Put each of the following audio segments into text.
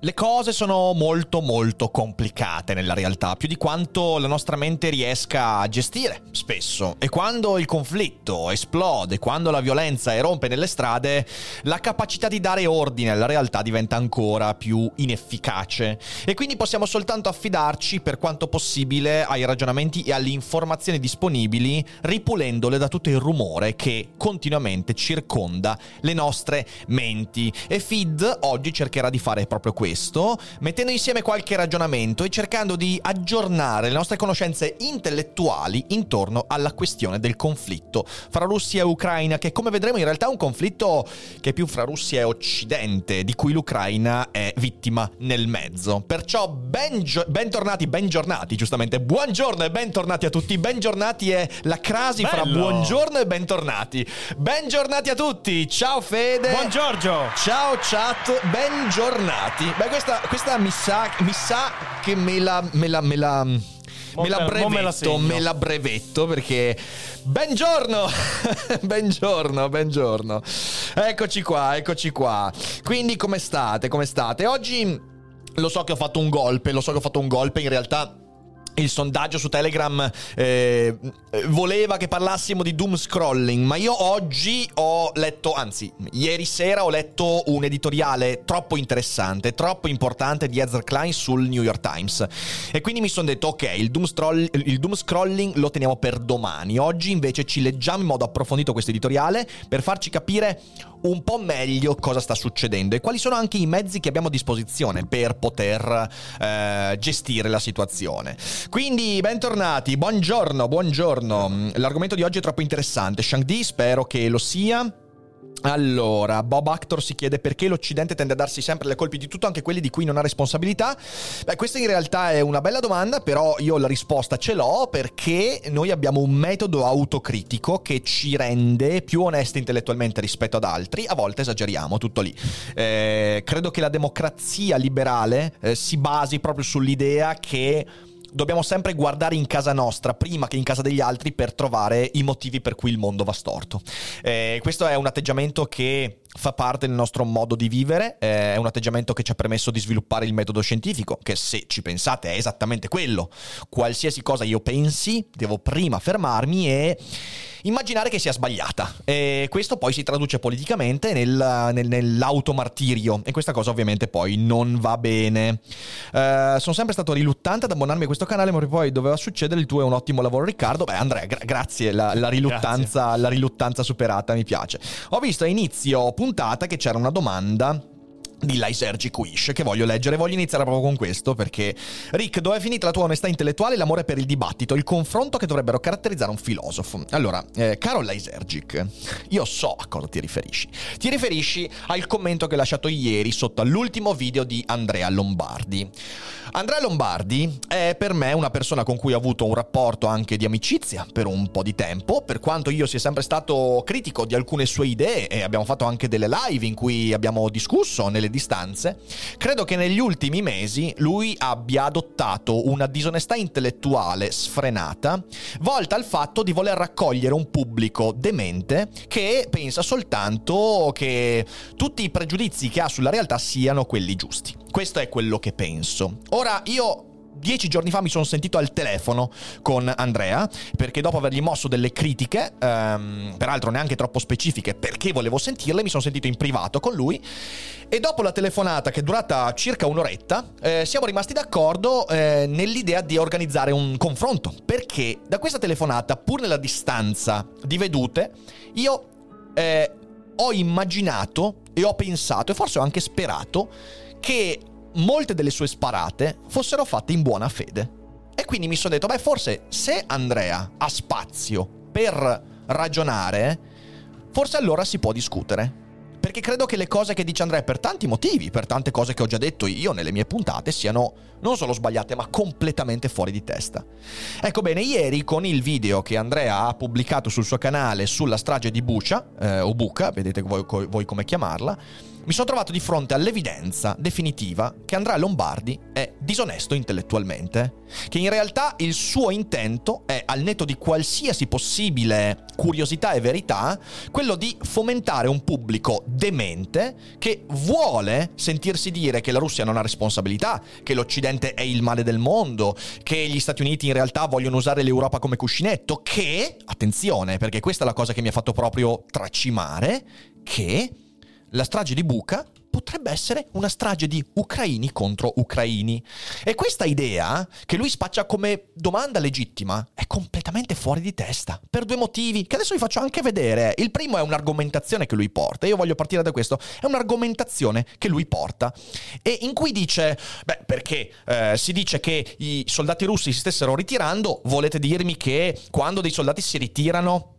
Le cose sono molto molto complicate nella realtà, più di quanto la nostra mente riesca a gestire spesso. E quando il conflitto esplode, quando la violenza erompe nelle strade, la capacità di dare ordine alla realtà diventa ancora più inefficace. E quindi possiamo soltanto affidarci per quanto possibile ai ragionamenti e alle informazioni disponibili, ripulendole da tutto il rumore che continuamente circonda le nostre menti. E Feed oggi cercherà di fare proprio questo questo, mettendo insieme qualche ragionamento e cercando di aggiornare le nostre conoscenze intellettuali intorno alla questione del conflitto fra Russia e Ucraina, che come vedremo in realtà è un conflitto che è più fra Russia e Occidente, di cui l'Ucraina è vittima nel mezzo. Perciò ben gio- bentornati, bengiornati, giustamente. Buongiorno e bentornati a tutti. Bengiornati è la crasi Bello. fra buongiorno e bentornati. Bengiornati a tutti. Ciao Fede. Buongiorno. Ciao chat, bengiornati. Beh, questa, questa mi, sa, mi sa che me la... Me la, me la me la brevetto, me, me la brevetto perché Buongiorno, buongiorno, buongiorno. Eccoci qua, eccoci qua. Quindi come state? Come state? Oggi lo so che ho fatto un golpe, lo so che ho fatto un golpe, in realtà il sondaggio su Telegram eh, voleva che parlassimo di doom scrolling, ma io oggi ho letto, anzi, ieri sera ho letto un editoriale troppo interessante, troppo importante di Ezra Klein sul New York Times. E quindi mi sono detto, ok, il doom, stroll, il doom scrolling lo teniamo per domani. Oggi invece ci leggiamo in modo approfondito questo editoriale per farci capire un po' meglio cosa sta succedendo e quali sono anche i mezzi che abbiamo a disposizione per poter eh, gestire la situazione. Quindi bentornati, buongiorno, buongiorno. L'argomento di oggi è troppo interessante. Shang-Di spero che lo sia. Allora, Bob Actor si chiede perché l'Occidente tende a darsi sempre le colpi di tutto, anche quelli di cui non ha responsabilità. Beh, questa in realtà è una bella domanda, però io la risposta ce l'ho perché noi abbiamo un metodo autocritico che ci rende più onesti intellettualmente rispetto ad altri. A volte esageriamo, tutto lì. Eh, credo che la democrazia liberale eh, si basi proprio sull'idea che dobbiamo sempre guardare in casa nostra prima che in casa degli altri per trovare i motivi per cui il mondo va storto. Eh, questo è un atteggiamento che fa parte del nostro modo di vivere, eh, è un atteggiamento che ci ha permesso di sviluppare il metodo scientifico, che se ci pensate è esattamente quello. Qualsiasi cosa io pensi, devo prima fermarmi e immaginare che sia sbagliata. E questo poi si traduce politicamente nel, nel, nell'automartirio e questa cosa ovviamente poi non va bene. Uh, sono sempre stato riluttante ad abbonarmi a questo canale, ma poi doveva succedere. Il tuo è un ottimo lavoro, Riccardo. Beh, Andrea, gra- grazie. La, la, riluttanza, grazie. la riluttanza superata mi piace. Ho visto a inizio puntata che c'era una domanda di Lysergic Wish che voglio leggere. Voglio iniziare proprio con questo perché Rick, dove è finita la tua onestà intellettuale e l'amore per il dibattito, il confronto che dovrebbero caratterizzare un filosofo? Allora, eh, caro Lysergic, io so a cosa ti riferisci. Ti riferisci al commento che ho lasciato ieri sotto all'ultimo video di Andrea Lombardi. Andrea Lombardi è per me una persona con cui ho avuto un rapporto anche di amicizia per un po' di tempo, per quanto io sia sempre stato critico di alcune sue idee e abbiamo fatto anche delle live in cui abbiamo discusso nelle distanze, credo che negli ultimi mesi lui abbia adottato una disonestà intellettuale sfrenata, volta al fatto di voler raccogliere un pubblico demente che pensa soltanto che tutti i pregiudizi che ha sulla realtà siano quelli giusti. Questo è quello che penso. Ora io dieci giorni fa mi sono sentito al telefono con Andrea perché dopo avergli mosso delle critiche, ehm, peraltro neanche troppo specifiche perché volevo sentirle, mi sono sentito in privato con lui. E dopo la telefonata che è durata circa un'oretta eh, siamo rimasti d'accordo eh, nell'idea di organizzare un confronto. Perché da questa telefonata pur nella distanza di vedute io eh, ho immaginato e ho pensato e forse ho anche sperato che molte delle sue sparate fossero fatte in buona fede. E quindi mi sono detto, beh, forse se Andrea ha spazio per ragionare, forse allora si può discutere. Perché credo che le cose che dice Andrea per tanti motivi, per tante cose che ho già detto io nelle mie puntate, siano non solo sbagliate, ma completamente fuori di testa. Ecco bene, ieri con il video che Andrea ha pubblicato sul suo canale sulla strage di Bucia, eh, o Buca, vedete voi, voi come chiamarla, mi sono trovato di fronte all'evidenza definitiva che Andrea Lombardi è disonesto intellettualmente, che in realtà il suo intento è, al netto di qualsiasi possibile curiosità e verità, quello di fomentare un pubblico demente che vuole sentirsi dire che la Russia non ha responsabilità, che l'Occidente è il male del mondo, che gli Stati Uniti in realtà vogliono usare l'Europa come cuscinetto, che, attenzione, perché questa è la cosa che mi ha fatto proprio tracimare, che la strage di Buca potrebbe essere una strage di ucraini contro ucraini. E questa idea, che lui spaccia come domanda legittima, è completamente fuori di testa, per due motivi, che adesso vi faccio anche vedere. Il primo è un'argomentazione che lui porta, io voglio partire da questo, è un'argomentazione che lui porta, e in cui dice, beh, perché eh, si dice che i soldati russi si stessero ritirando, volete dirmi che quando dei soldati si ritirano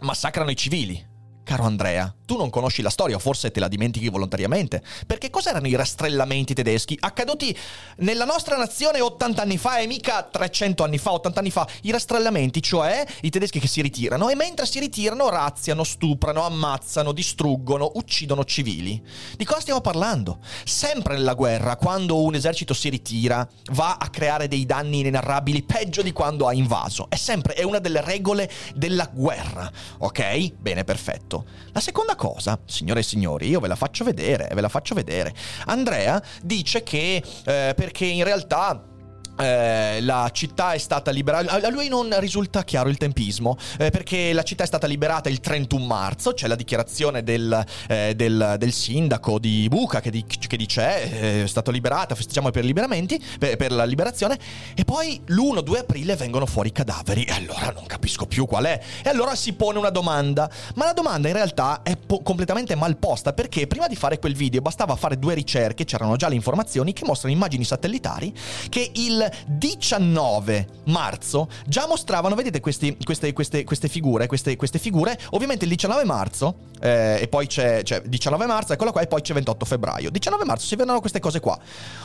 massacrano i civili? Caro Andrea, tu non conosci la storia, forse te la dimentichi volontariamente. Perché cos'erano i rastrellamenti tedeschi accaduti nella nostra nazione 80 anni fa e mica 300 anni fa, 80 anni fa? I rastrellamenti, cioè i tedeschi che si ritirano e mentre si ritirano razziano, stuprano, ammazzano, distruggono, uccidono civili. Di cosa stiamo parlando? Sempre nella guerra, quando un esercito si ritira, va a creare dei danni inenarrabili peggio di quando ha invaso. È sempre, è una delle regole della guerra. Ok? Bene, perfetto fatto. La seconda cosa, signore e signori, io ve la faccio vedere, ve la faccio vedere. Andrea dice che eh, perché in realtà eh, la città è stata liberata. A lui non risulta chiaro il tempismo, eh, perché la città è stata liberata il 31 marzo. C'è la dichiarazione del, eh, del, del sindaco di Buca che, di, che dice: eh, è stata liberata, festeggiamo per, per, per la liberazione. E poi l'1-2 aprile vengono fuori i cadaveri. E allora non capisco più qual è. E allora si pone una domanda. Ma la domanda in realtà è po- completamente mal posta perché prima di fare quel video bastava fare due ricerche, c'erano già le informazioni che mostrano immagini satellitari che il 19 marzo già mostravano, vedete questi, queste, queste, queste, figure, queste, figure, ovviamente il 19 marzo eh, e poi c'è, c'è 19 marzo, eccola qua, e poi c'è 28 febbraio. 19 marzo si vedono queste cose qua.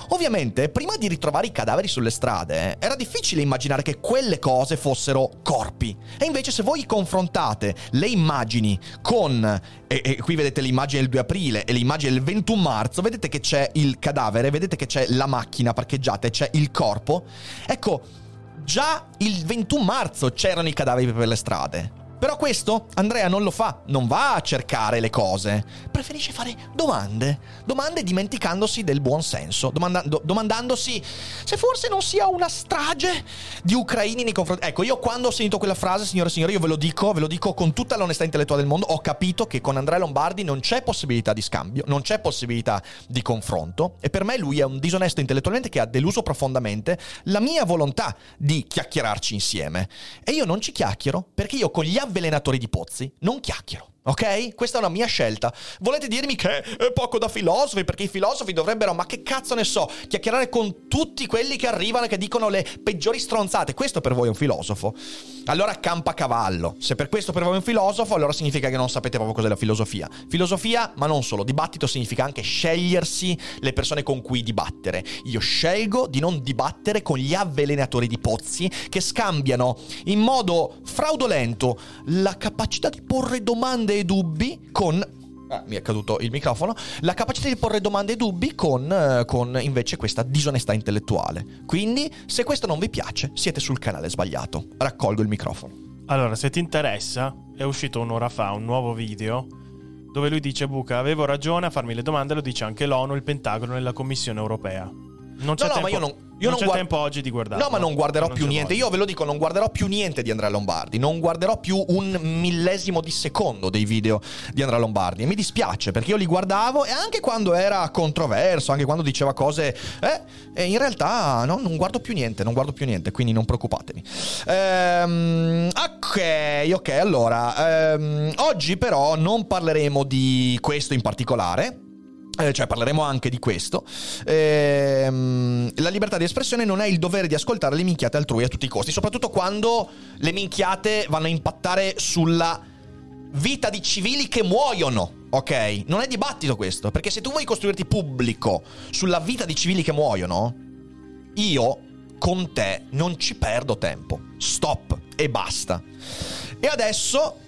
Ovviamente, prima di ritrovare i cadaveri sulle strade, era difficile immaginare che quelle cose fossero corpi. E invece se voi confrontate le immagini con, e, e qui vedete l'immagine del 2 aprile e l'immagine del 21 marzo, vedete che c'è il cadavere, vedete che c'è la macchina parcheggiata e c'è il corpo. Ecco, già il 21 marzo c'erano i cadaveri per le strade. Però questo Andrea non lo fa, non va a cercare le cose, preferisce fare domande, domande dimenticandosi del buon senso, domandando, domandandosi se forse non sia una strage di ucraini nei confronti... Ecco, io quando ho sentito quella frase, signore e signori, io ve lo dico, ve lo dico con tutta l'onestà intellettuale del mondo, ho capito che con Andrea Lombardi non c'è possibilità di scambio, non c'è possibilità di confronto e per me lui è un disonesto intellettualmente che ha deluso profondamente la mia volontà di chiacchierarci insieme. E io non ci chiacchiero perché io con gli avvelenatori di pozzi non chiacchiero. Ok? Questa è una mia scelta. Volete dirmi che è poco da filosofi? Perché i filosofi dovrebbero, ma che cazzo ne so, chiacchierare con tutti quelli che arrivano e che dicono le peggiori stronzate. Questo per voi è un filosofo. Allora campa cavallo. Se per questo per voi è un filosofo, allora significa che non sapete proprio cos'è la filosofia. Filosofia, ma non solo. Dibattito significa anche scegliersi le persone con cui dibattere. Io scelgo di non dibattere con gli avvelenatori di pozzi che scambiano in modo fraudolento la capacità di porre domande e dubbi con Ah, mi è caduto il microfono, la capacità di porre domande e dubbi con, eh, con, invece questa disonestà intellettuale. Quindi, se questo non vi piace, siete sul canale sbagliato. Raccolgo il microfono. Allora, se ti interessa, è uscito un'ora fa un nuovo video dove lui dice Buca, avevo ragione a farmi le domande, lo dice anche l'ONU, il Pentagono e la Commissione europea. Non c'è no, tempo, no, ma io non, io non, non c'è guard... tempo oggi di guardare. No, ma non guarderò non più niente. Voglia. Io ve lo dico, non guarderò più niente di Andrea Lombardi. Non guarderò più un millesimo di secondo dei video di Andrea Lombardi. E mi dispiace perché io li guardavo e anche quando era controverso, anche quando diceva cose. Eh, e in realtà no, non guardo più niente. Non guardo più niente, quindi non preoccupatevi. Ehm, ok, ok. Allora, ehm, oggi però non parleremo di questo in particolare eh, cioè parleremo anche di questo. Ehm, la libertà di espressione non è il dovere di ascoltare le minchiate altrui a tutti i costi, soprattutto quando le minchiate vanno a impattare sulla vita di civili che muoiono, ok? Non è dibattito questo, perché se tu vuoi costruirti pubblico sulla vita di civili che muoiono, io con te non ci perdo tempo. Stop e basta. E adesso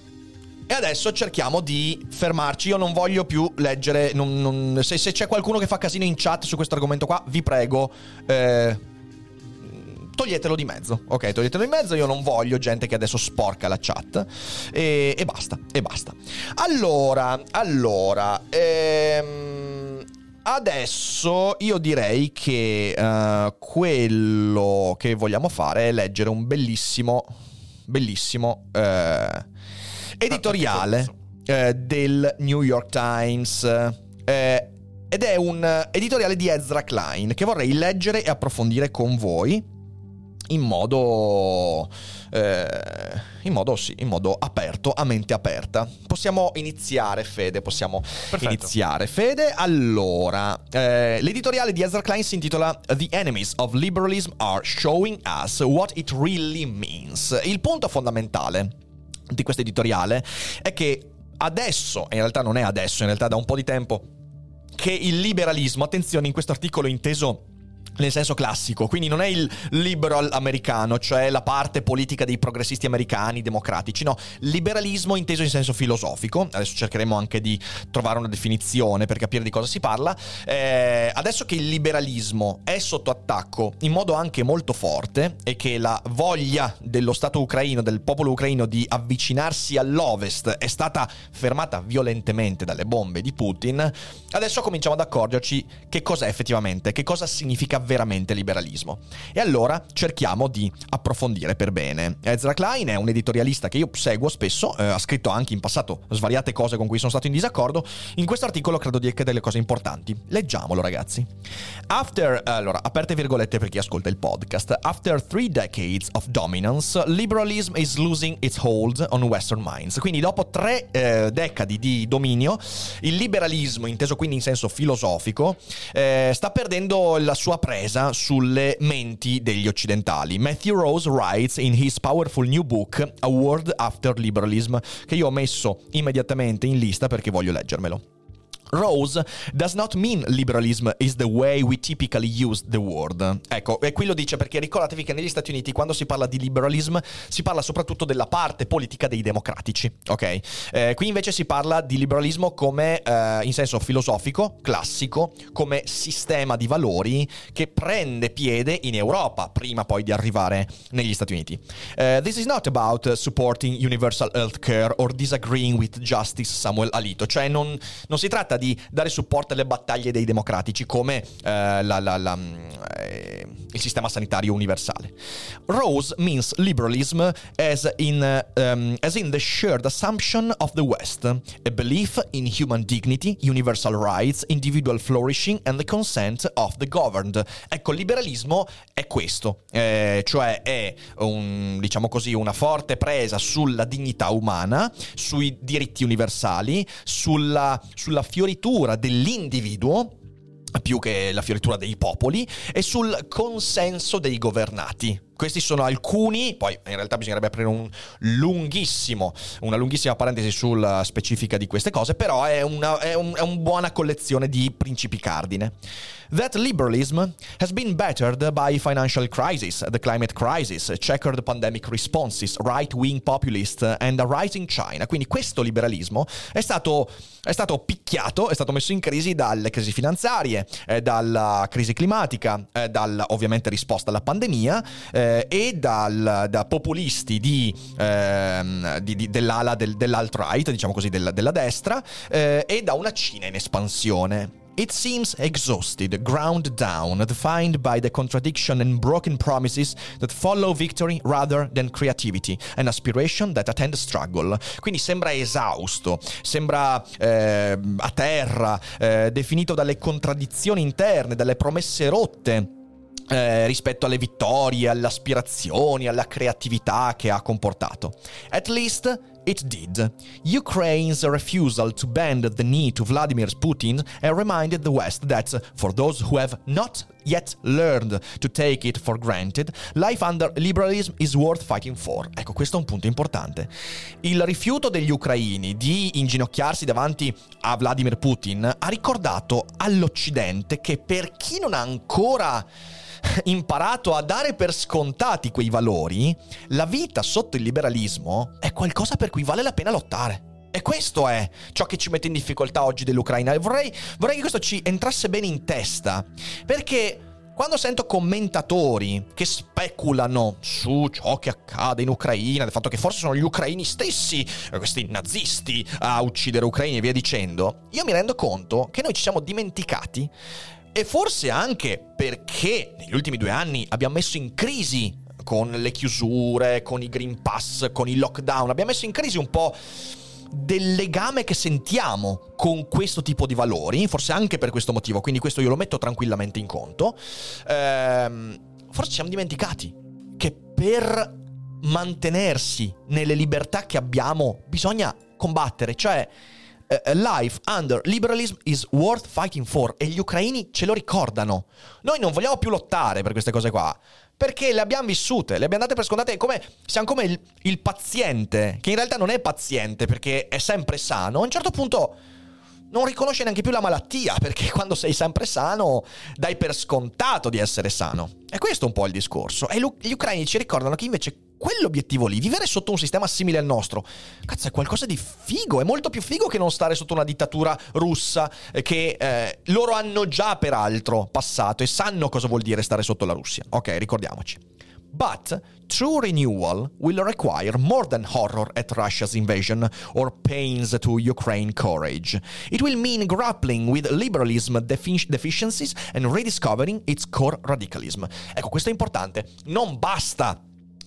e adesso cerchiamo di fermarci. Io non voglio più leggere. Non, non, se, se, c'è qualcuno che fa casino in chat su questo argomento qua, vi prego. Eh, toglietelo di mezzo. Ok, toglietelo di mezzo. Io non voglio gente che adesso sporca la chat. E, e basta, e basta. Allora, allora. Ehm, adesso io direi che uh, quello che vogliamo fare è leggere un bellissimo, bellissimo. Uh, editoriale eh, del New York Times. Eh, ed è un editoriale di Ezra Klein che vorrei leggere e approfondire con voi in modo, eh, in modo, sì, in modo aperto, a mente aperta. Possiamo iniziare, Fede, possiamo Perfetto. iniziare. Fede, allora, eh, l'editoriale di Ezra Klein si intitola The Enemies of Liberalism are showing us what it really means. Il punto fondamentale di questo editoriale è che adesso, in realtà non è adesso, in realtà da un po' di tempo, che il liberalismo, attenzione in questo articolo inteso nel senso classico, quindi non è il liberal americano, cioè la parte politica dei progressisti americani, democratici, no, liberalismo inteso in senso filosofico, adesso cercheremo anche di trovare una definizione per capire di cosa si parla, eh, adesso che il liberalismo è sotto attacco in modo anche molto forte e che la voglia dello Stato ucraino, del popolo ucraino di avvicinarsi all'ovest è stata fermata violentemente dalle bombe di Putin, adesso cominciamo ad accorgerci che cos'è effettivamente, che cosa significa veramente liberalismo. E allora cerchiamo di approfondire per bene. Ezra Klein è un editorialista che io seguo spesso, eh, ha scritto anche in passato svariate cose con cui sono stato in disaccordo. In questo articolo credo di delle cose importanti. Leggiamolo, ragazzi. After, allora, aperte virgolette per chi ascolta il podcast. After three decades of dominance, liberalism is losing its hold on Western minds. Quindi dopo tre eh, decadi di dominio, il liberalismo, inteso quindi in senso filosofico, eh, sta perdendo la sua presenza presa sulle menti degli occidentali. Matthew Rose writes in his powerful new book A World After Liberalism, che io ho messo immediatamente in lista perché voglio leggermelo. Rose does not mean liberalism is the way we typically use the word. Ecco, e qui lo dice perché ricordatevi che negli Stati Uniti quando si parla di liberalism si parla soprattutto della parte politica dei democratici, ok? Eh, qui invece si parla di liberalismo come eh, in senso filosofico, classico, come sistema di valori che prende piede in Europa prima poi di arrivare negli Stati Uniti. Uh, this is not about supporting universal healthcare or disagreeing with Justice Samuel Alito, cioè non, non si tratta di dare supporto alle battaglie dei democratici come eh, la, la, la, eh, il sistema sanitario universale. Rose means liberalism as in, um, as in the shared assumption of the West, a belief in human dignity, universal rights, individual flourishing and the consent of the governed. Ecco, il liberalismo è questo, eh, cioè è un, diciamo così, una forte presa sulla dignità umana, sui diritti universali, sulla, sulla fioritura fioritura dell'individuo più che la fioritura dei popoli e sul consenso dei governati. Questi sono alcuni, poi in realtà bisognerebbe aprire un una lunghissima parentesi sulla specifica di queste cose, però è una, è un, è una buona collezione di principi cardine. That liberalism has been battered by financial crisis, the climate crisis, checkered pandemic responses, right-wing populist and a rising China. Quindi questo liberalismo è stato, è stato picchiato, è stato messo in crisi dalle crisi finanziarie, eh, dalla crisi climatica, eh, dalla ovviamente risposta alla pandemia eh, e dal, da populisti di, ehm, di, di, dell'ala del, dell'alt-right, diciamo così, della, della destra, eh, e da una Cina in espansione. It seems exhausted, ground down, defined by the contradiction and broken promises that follow victory rather than creativity, an aspiration that attend struggle. Quindi sembra esausto, sembra eh, a terra, eh, definito dalle contraddizioni interne, dalle promesse rotte. Eh, rispetto alle vittorie, alle aspirazioni, alla creatività che ha comportato. At least it did. Ukraine's refusal to bend the knee to Vladimir Putin reminded the West that, for those who have not yet learned to take it for granted, life under liberalism is worth fighting for. Ecco, questo è un punto importante. Il rifiuto degli ucraini di inginocchiarsi davanti a Vladimir Putin ha ricordato all'Occidente che per chi non ha ancora imparato a dare per scontati quei valori, la vita sotto il liberalismo è qualcosa per cui vale la pena lottare. E questo è ciò che ci mette in difficoltà oggi dell'Ucraina. E vorrei, vorrei che questo ci entrasse bene in testa. Perché quando sento commentatori che speculano su ciò che accade in Ucraina, del fatto che forse sono gli ucraini stessi, questi nazisti, a uccidere ucraini e via dicendo, io mi rendo conto che noi ci siamo dimenticati e forse anche perché negli ultimi due anni abbiamo messo in crisi con le chiusure, con i Green Pass, con i lockdown, abbiamo messo in crisi un po' del legame che sentiamo con questo tipo di valori, forse anche per questo motivo, quindi questo io lo metto tranquillamente in conto, ehm, forse ci siamo dimenticati che per mantenersi nelle libertà che abbiamo bisogna combattere, cioè uh, life under liberalism is worth fighting for e gli ucraini ce lo ricordano. Noi non vogliamo più lottare per queste cose qua. Perché le abbiamo vissute, le abbiamo date per scontate. Come, siamo come il, il paziente, che in realtà non è paziente perché è sempre sano. A un certo punto non riconosce neanche più la malattia, perché quando sei sempre sano dai per scontato di essere sano. E questo è un po' il discorso. E gli ucraini ci ricordano che invece quell'obiettivo lì, vivere sotto un sistema simile al nostro, cazzo è qualcosa di figo, è molto più figo che non stare sotto una dittatura russa eh, che eh, loro hanno già peraltro passato e sanno cosa vuol dire stare sotto la Russia. Ok, ricordiamoci. But true renewal will require more than horror at Russia's invasion or pains to Ukraine courage. It will mean grappling with liberalism defi- deficiencies and rediscovering its core radicalism. Ecco, questo è importante. Non basta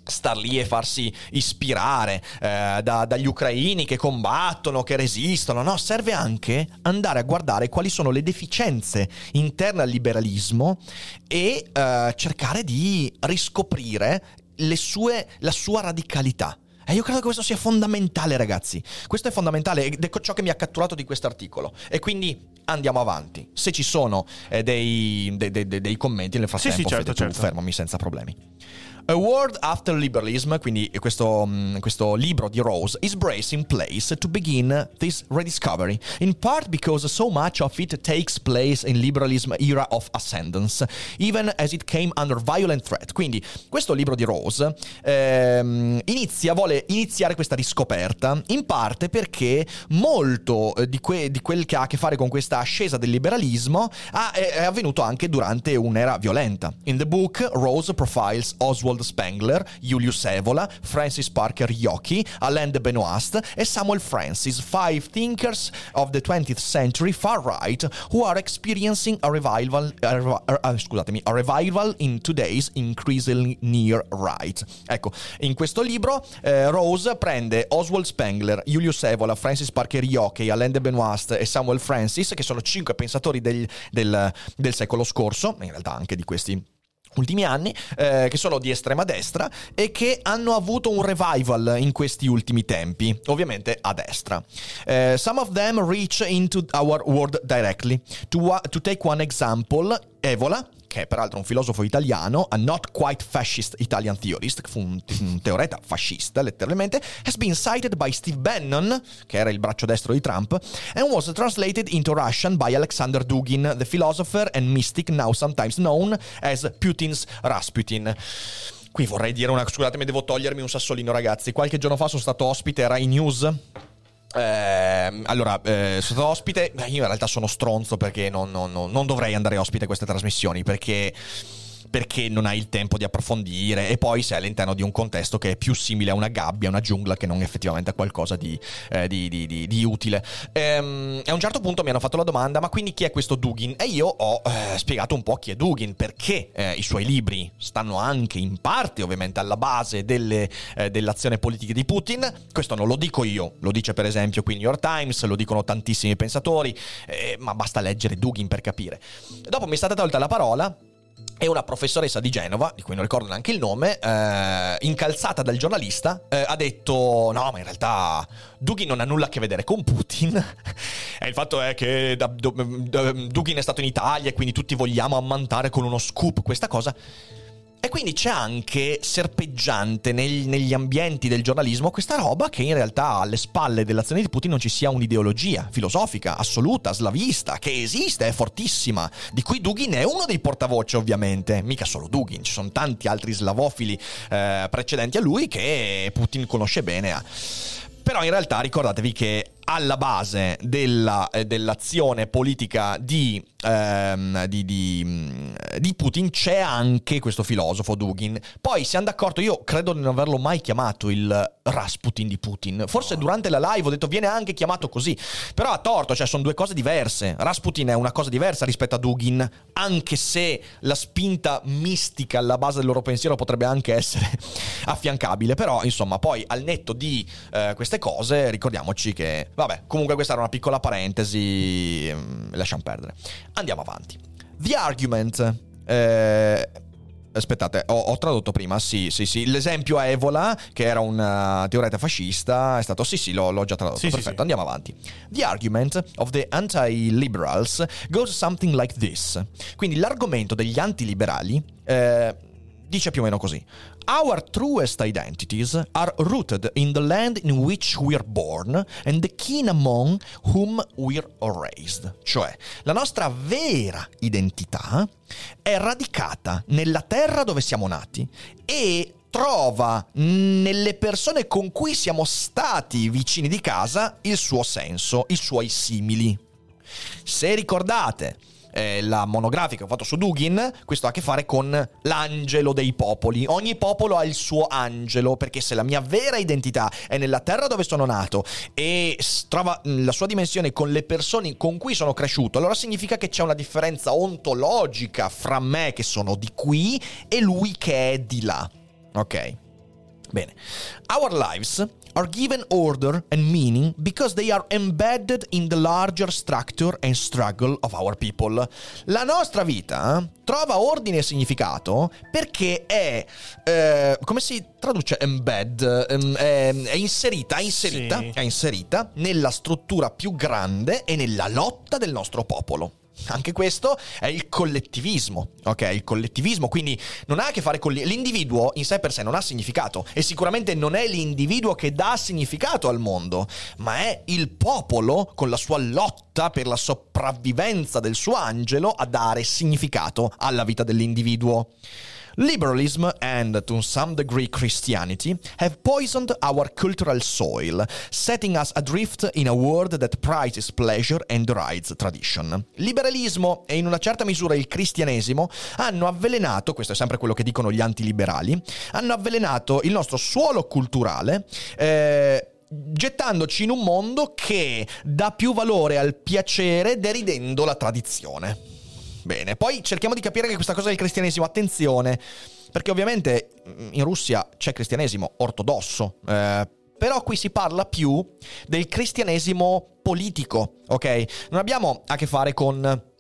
star lì e farsi ispirare eh, da, dagli ucraini che combattono, che resistono. No, serve anche andare a guardare quali sono le deficienze interne al liberalismo e eh, cercare di riscoprire sue, la sua radicalità. E io credo che questo sia fondamentale, ragazzi. Questo è fondamentale ed è ciò che mi ha catturato di questo articolo. E quindi andiamo avanti. Se ci sono eh, dei, dei, dei, dei, commenti nel frattempo, sì, sì, certo, certo. fermami senza problemi. A World After Liberalism, quindi questo, mm, questo libro di Rose, is bracing place to begin this rediscovery, in part because so much of it takes place in liberalism era of ascendance, even as it came under violent threat. Quindi questo libro di Rose ehm, inizia, vuole iniziare questa riscoperta, in parte perché molto eh, di, que- di, quel che ha a che fare con questa ascesa del liberalismo ha, è, è avvenuto anche durante un'era violenta. In the book, Rose profiles Oswald Oswald Spengler, Julius Evola, Francis Parker Yockey, Alain de Benoist e Samuel Francis, five thinkers of the 20th century far right who are experiencing a revival, uh, uh, scusatemi, a revival in today's increasingly near right. Ecco, in questo libro eh, Rose prende Oswald Spengler, Julius Evola, Francis Parker Yockey, Alain de Benoist e Samuel Francis, che sono cinque pensatori del, del, del secolo scorso, in realtà anche di questi ultimi anni, eh, che sono di estrema destra e che hanno avuto un revival in questi ultimi tempi, ovviamente a destra. Uh, some of them reach into our world directly. To, to take one example, Evola, che è peraltro un filosofo italiano, a not quite fascist Italian theorist, fu un, un teoreta fascista letteralmente, has been cited by Steve Bannon, che era il braccio destro di Trump, and was translated into Russian by Alexander Dugin, the philosopher and mystic now sometimes known as Putin's Rasputin. Qui vorrei dire una... Scusatemi, devo togliermi un sassolino, ragazzi. Qualche giorno fa sono stato ospite a Rai News eh, allora, eh, sono stato ospite. Io in realtà sono stronzo perché non, non, non dovrei andare ospite a queste trasmissioni perché perché non hai il tempo di approfondire e poi sei all'interno di un contesto che è più simile a una gabbia, una giungla che non effettivamente a qualcosa di, eh, di, di, di utile. Ehm, a un certo punto mi hanno fatto la domanda ma quindi chi è questo Dugin? E io ho eh, spiegato un po' chi è Dugin, perché eh, i suoi libri stanno anche in parte ovviamente alla base delle, eh, dell'azione politica di Putin. Questo non lo dico io, lo dice per esempio qui New York Times, lo dicono tantissimi pensatori, eh, ma basta leggere Dugin per capire. Dopo mi è stata tolta la parola e una professoressa di Genova, di cui non ricordo neanche il nome, eh, incalzata dal giornalista, eh, ha detto: No, ma in realtà Dugin non ha nulla a che vedere con Putin. e il fatto è che da, da, da, Dugin è stato in Italia e quindi tutti vogliamo ammantare con uno scoop questa cosa. E quindi c'è anche serpeggiante neg- negli ambienti del giornalismo questa roba che in realtà alle spalle dell'azione di Putin non ci sia un'ideologia filosofica assoluta, slavista, che esiste, è fortissima, di cui Dugin è uno dei portavoce ovviamente, mica solo Dugin, ci sono tanti altri slavofili eh, precedenti a lui che Putin conosce bene. Però in realtà ricordatevi che alla base della, eh, dell'azione politica di, ehm, di, di, mm, di, Putin c'è anche questo filosofo Dugin. Poi siamo d'accordo, io credo di non averlo mai chiamato il Rasputin di Putin. Forse durante la live ho detto viene anche chiamato così, però ha torto, cioè sono due cose diverse. Rasputin è una cosa diversa rispetto a Dugin, anche se la spinta mistica alla base del loro pensiero potrebbe anche essere affiancabile, però insomma poi al netto di eh, queste cose ricordiamoci che Vabbè, comunque questa era una piccola parentesi, mm, lasciamo perdere. Andiamo avanti. The Argument. Eh, aspettate, ho, ho, tradotto prima, sì, sì, sì. L'esempio a Evola, che era un uh, teoreta fascista, è stato, sì, sì, l'ho, l'ho già tradotto. Sì, Perfetto, sì, sì. andiamo avanti. The argument of the anti-liberals goes something like this. Quindi l'argomento degli antiliberali... Eh, dice più o meno così. Our truest identities are rooted in the land in which we're born and the kin among whom we're raised. Cioè, la nostra vera identità è radicata nella terra dove siamo nati e trova nelle persone con cui siamo stati vicini di casa il suo senso, i suoi simili. Se ricordate eh, la monografica che ho fatto su Dugin, questo ha a che fare con l'angelo dei popoli. Ogni popolo ha il suo angelo, perché se la mia vera identità è nella terra dove sono nato e trova la sua dimensione con le persone con cui sono cresciuto, allora significa che c'è una differenza ontologica fra me che sono di qui e lui che è di là. Ok? Bene. Our lives are given order and meaning because they are embedded in the larger structure and struggle of our people. La nostra vita trova ordine e significato perché è, eh, come si traduce embed? Ehm, è, è, inserita, è inserita, sì. è inserita nella struttura più grande e nella lotta del nostro popolo. Anche questo è il collettivismo, ok? Il collettivismo, quindi non ha a che fare con l'individuo in sé per sé, non ha significato e sicuramente non è l'individuo che dà significato al mondo, ma è il popolo con la sua lotta per la sopravvivenza del suo angelo a dare significato alla vita dell'individuo. Liberalism and, to some degree, Christianity have poisoned our cultural soil, setting us adrift in a world that prizes pleasure and derides tradition. Liberalismo e in una certa misura il cristianesimo hanno avvelenato, questo è sempre quello che dicono gli antiliberali, hanno avvelenato il nostro suolo culturale. Eh, gettandoci in un mondo che dà più valore al piacere deridendo la tradizione. Bene, poi cerchiamo di capire che questa cosa del cristianesimo, attenzione, perché ovviamente in Russia c'è cristianesimo ortodosso, eh, però qui si parla più del cristianesimo politico, ok? Non abbiamo a che fare con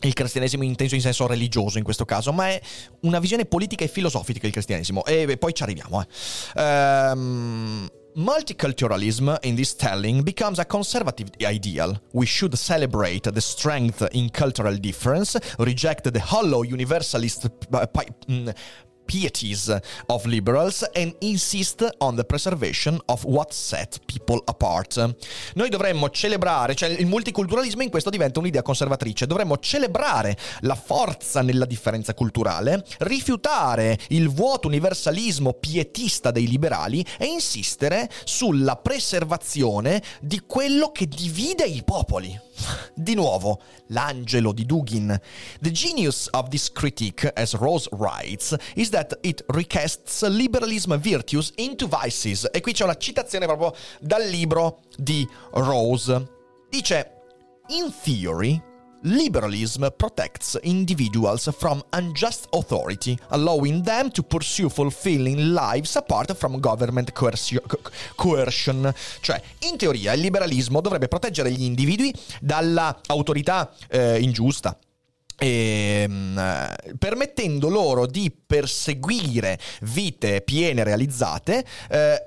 il cristianesimo inteso in senso religioso in questo caso, ma è una visione politica e filosofica il cristianesimo. E poi ci arriviamo. Eh. Um, Multiculturalism in this telling becomes a conservative ideal. We should celebrate the strength in cultural difference, reject the hollow universalist mm, pieties of liberals and insist on the preservation of what set people apart. Noi dovremmo celebrare, cioè il multiculturalismo in questo diventa un'idea conservatrice, dovremmo celebrare la forza nella differenza culturale, rifiutare il vuoto universalismo pietista dei liberali e insistere sulla preservazione di quello che divide i popoli. Di nuovo, l'angelo di Dugin. The genius of this critique, as Rose writes, is that it recasts liberalism virtues into vices. E qui c'è una citazione proprio dal libro di Rose. Dice, in theory, Liberalism protects individuals from unjust authority, allowing them to pursue fulfilling lives apart from government coercion. Cioè, in teoria, il liberalismo dovrebbe proteggere gli individui dalla autorità eh, ingiusta e, ehm, permettendo loro di perseguire vite piene realizzate eh,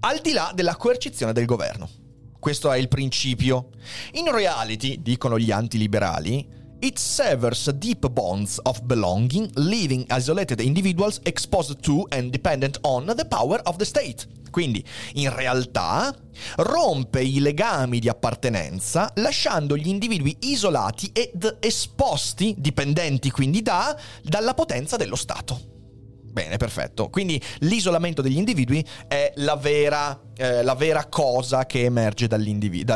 al di là della coercizione del governo. Questo è il principio. In reality, dicono gli antiliberali, It severs deep bonds of belonging, leaving isolated individuals exposed to and dependent on the power of the state. Quindi, in realtà, rompe i legami di appartenenza, lasciando gli individui isolati ed esposti, dipendenti quindi da, dalla potenza dello Stato. Bene, perfetto. Quindi l'isolamento degli individui è la vera, eh, la vera cosa che emerge dal,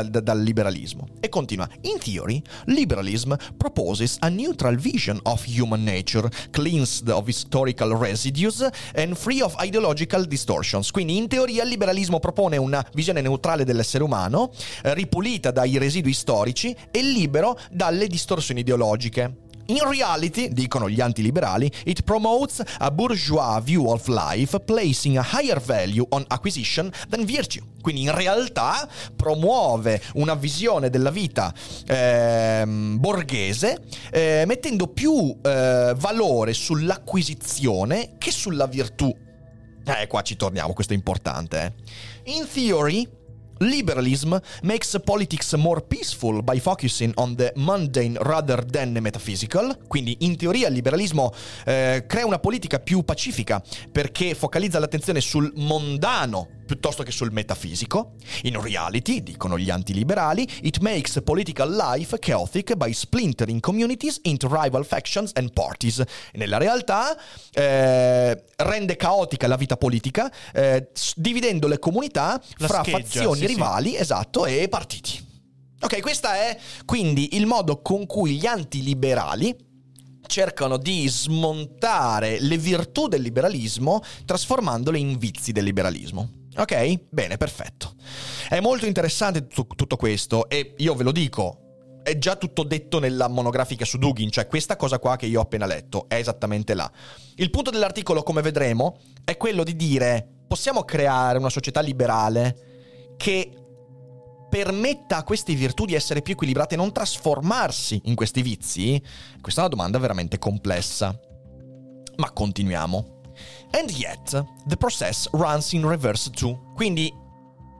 dal, liberalismo. E continua. In theory, liberalism proposes a neutral vision of human nature, cleansed of historical residues and free of ideological distortions. Quindi in teoria il liberalismo propone una visione neutrale dell'essere umano, eh, ripulita dai residui storici e libero dalle distorsioni ideologiche. In reality, dicono gli antiliberali, it promotes a bourgeois view of life, placing a higher value on acquisition than virtue. Quindi in realtà promuove una visione della vita eh, borghese, eh, mettendo più eh, valore sull'acquisizione che sulla virtù. Eh, qua ci torniamo, questo è importante. Eh. In theory, Liberalism makes politics more peaceful by focusing on the mundane rather than the metaphysical. Quindi, in teoria, il liberalismo eh, crea una politica più pacifica perché focalizza l'attenzione sul mondano piuttosto che sul metafisico. In reality, dicono gli antiliberali, it makes political life chaotic by splintering communities into rival factions and parties. nella realtà eh, rende caotica la vita politica, eh, dividendo le comunità la fra scheggia, fazioni sì, rivali, sì. esatto, e partiti. Ok, questo è quindi il modo con cui gli antiliberali cercano di smontare le virtù del liberalismo trasformandole in vizi del liberalismo. Ok? Bene, perfetto. È molto interessante tutto, tutto questo e io ve lo dico, è già tutto detto nella monografica su Dugin, cioè questa cosa qua che io ho appena letto è esattamente là. Il punto dell'articolo, come vedremo, è quello di dire possiamo creare una società liberale che permetta a queste virtù di essere più equilibrate e non trasformarsi in questi vizi? Questa è una domanda veramente complessa. Ma continuiamo. And yet, the process runs in reverse too. Quindi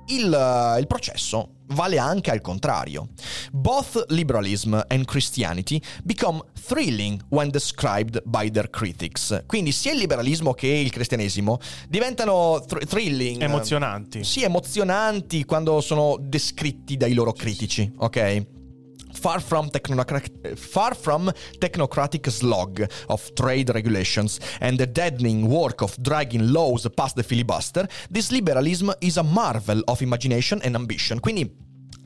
il, uh, il, processo vale anche al contrario. Both liberalism and Christianity become thrilling when described by their critics. Quindi sia il liberalismo che il cristianesimo diventano thr- thrilling. Emozionanti. Sì, emozionanti quando sono descritti dai loro critici, ok? Far from, technocratic, far from technocratic slog of trade regulations and the deadening work of dragging laws past the filibuster, this liberalism is a marvel of imagination and ambition. Quindi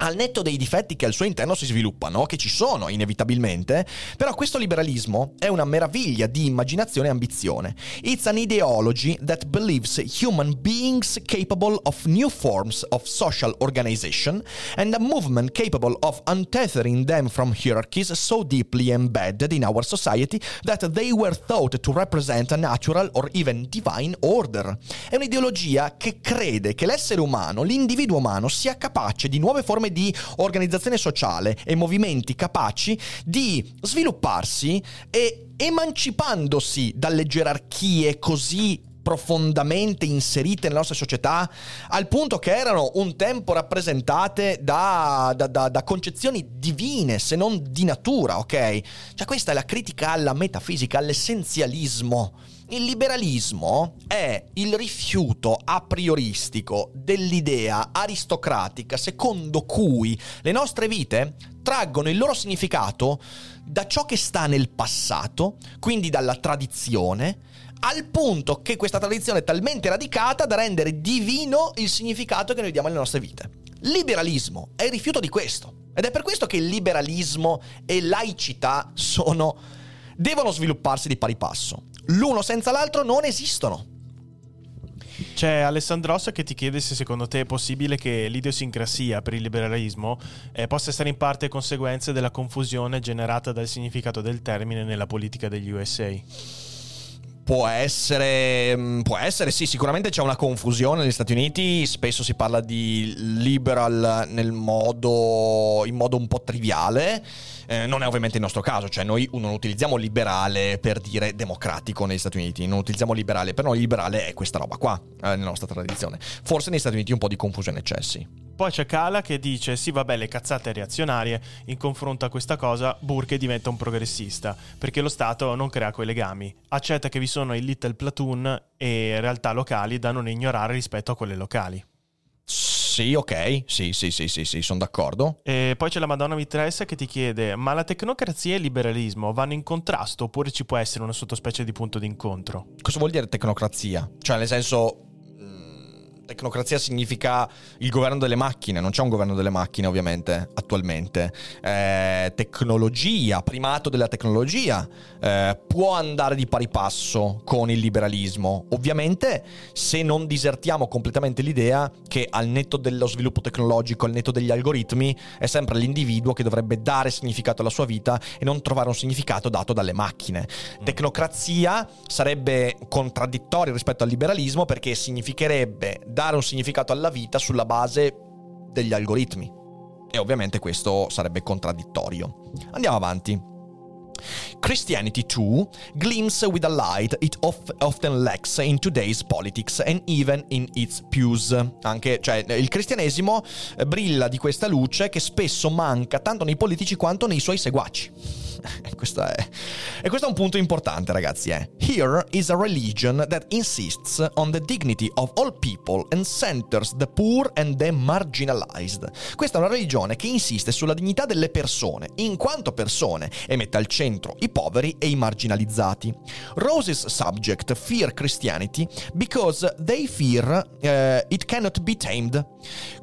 al netto dei difetti che al suo interno si sviluppano, che ci sono inevitabilmente, però questo liberalismo è una meraviglia di immaginazione e ambizione. It's an ideology that believes human beings capable of new forms of social organization and a movement capable of untethering them from hierarchies so deeply embedded in our society that they were thought to represent a natural or even divine order. È un'ideologia che crede che l'essere umano, l'individuo umano, sia capace di nuove forme di organizzazione sociale e movimenti capaci di svilupparsi e emancipandosi dalle gerarchie così profondamente inserite nella nostra società, al punto che erano un tempo rappresentate da, da, da, da, concezioni divine, se non di natura, ok? Cioè questa è la critica alla metafisica, all'essenzialismo. Il liberalismo è il rifiuto a prioristico dell'idea aristocratica secondo cui le nostre vite traggono il loro significato da ciò che sta nel passato, quindi dalla tradizione, al punto che questa tradizione è talmente radicata da rendere divino il significato che noi diamo alle nostre vite. Liberalismo è il rifiuto di questo. Ed è per questo che liberalismo e laicità sono devono svilupparsi di pari passo. L'uno senza l'altro non esistono. C'è Alessandros che ti chiede se secondo te è possibile che l'idiosincrasia per il liberalismo eh, possa essere in parte conseguenza della confusione generata dal significato del termine nella politica degli USA. Può essere, mm, può essere, sì, sicuramente c'è una confusione negli Stati Uniti, spesso si parla di liberal modo, in modo un po' triviale Eh, non è ovviamente il nostro caso, cioè noi non utilizziamo liberale per dire democratico negli Stati Uniti, non utilizziamo liberale, per noi liberale è questa roba qua, eh, nella nostra tradizione. Forse negli Stati Uniti un po' di confusione eccessi. Poi c'è Kala che dice: Sì, vabbè, le cazzate reazionarie. In confronto a questa cosa, Burke diventa un progressista perché lo Stato non crea quei legami. Accetta che vi sono i little platoon e realtà locali da non ignorare rispetto a quelle locali. Sì, ok, sì, sì, sì, sì, sì sono d'accordo. E poi c'è la Madonna Mitressa che ti chiede: ma la tecnocrazia e il liberalismo vanno in contrasto oppure ci può essere una sottospecie di punto d'incontro? Cosa vuol dire tecnocrazia? Cioè, nel senso, tecnocrazia significa il governo delle macchine, non c'è un governo delle macchine ovviamente attualmente. Eh, tecnologia, primato della tecnologia, eh, può andare di pari passo con il liberalismo. Ovviamente se non disertiamo completamente l'idea che al netto dello sviluppo tecnologico, al netto degli algoritmi, è sempre l'individuo che dovrebbe dare significato alla sua vita e non trovare un significato dato dalle macchine. Mm. Tecnocrazia sarebbe contraddittorio rispetto al liberalismo perché significherebbe dare un significato alla vita sulla base degli algoritmi. E ovviamente questo sarebbe contraddittorio. Andiamo avanti. Christianity too gleams with a light it of- often lacks in today's politics and even in its pews. Anche, cioè, il cristianesimo brilla di questa luce che spesso manca tanto nei politici quanto nei suoi seguaci. questo è, e questo è un punto importante, ragazzi. Eh. Here is a religion that insists on the dignity of all people and centers the poor and the marginalized. Questa è una religione che insiste sulla dignità delle persone, in quanto persone, e mette al centro i poveri e i marginalizzati. Rose's subject fear Christianity because they fear uh, it cannot be tamed.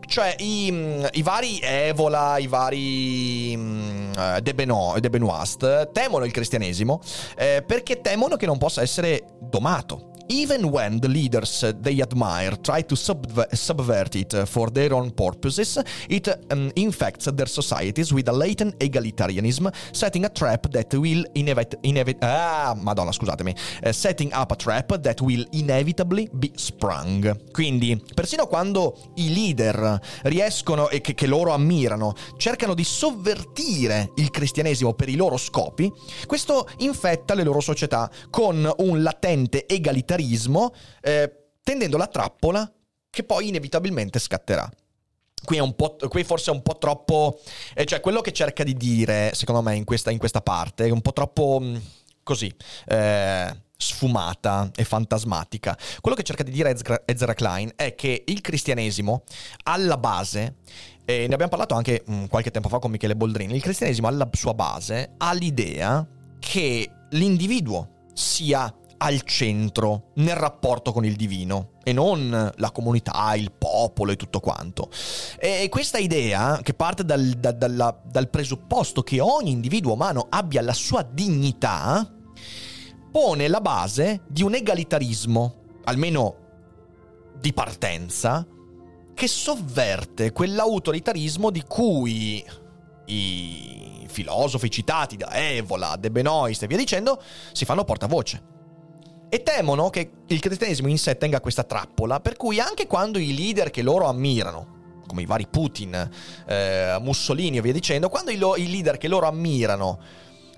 Cioè, i, i vari Evola, i vari um, De, Benoit, De Benoist temono il cristianesimo eh, perché temono che non possa essere domato. Even when the leaders they admire try to subver- subvert it for their own purposes, it um, infects their societies with a latent egalitarianism, setting a trap that will inevit- inevit- ah, madonna, scusatemi, uh, setting up a trap that will inevitably be sprung. Quindi, persino quando i leader riescono e che, che loro ammirano, cercano di sovvertire il cristianesimo per i loro scopi, questo infetta le loro società con un latente egalitarismo militarismo, eh, tendendo la trappola che poi inevitabilmente scatterà. Qui, qui, forse è un po' troppo. Eh, cioè, quello che cerca di dire, secondo me, in questa, in questa parte è un po' troppo mm, così. Eh, sfumata e fantasmatica. Quello che cerca di dire Ezra Klein è che il cristianesimo, alla base, e ne abbiamo parlato anche mh, mm, qualche tempo fa con Michele Boldrini, il cristianesimo alla sua base ha l'idea che l'individuo sia al centro nel rapporto con il divino e non la comunità, il popolo e tutto quanto. E questa idea, che parte dal, da, dalla, dal presupposto che ogni individuo umano abbia la sua dignità, pone la base di un egalitarismo, almeno di partenza, che sovverte quell'autoritarismo di cui i filosofi citati da Evola, De Benoist e via dicendo si fanno portavoce e temono che il cristianesimo in sé tenga questa trappola, per cui anche quando i leader che loro ammirano, come i vari Putin, eh, Mussolini e via dicendo, quando i, lo- i leader che loro ammirano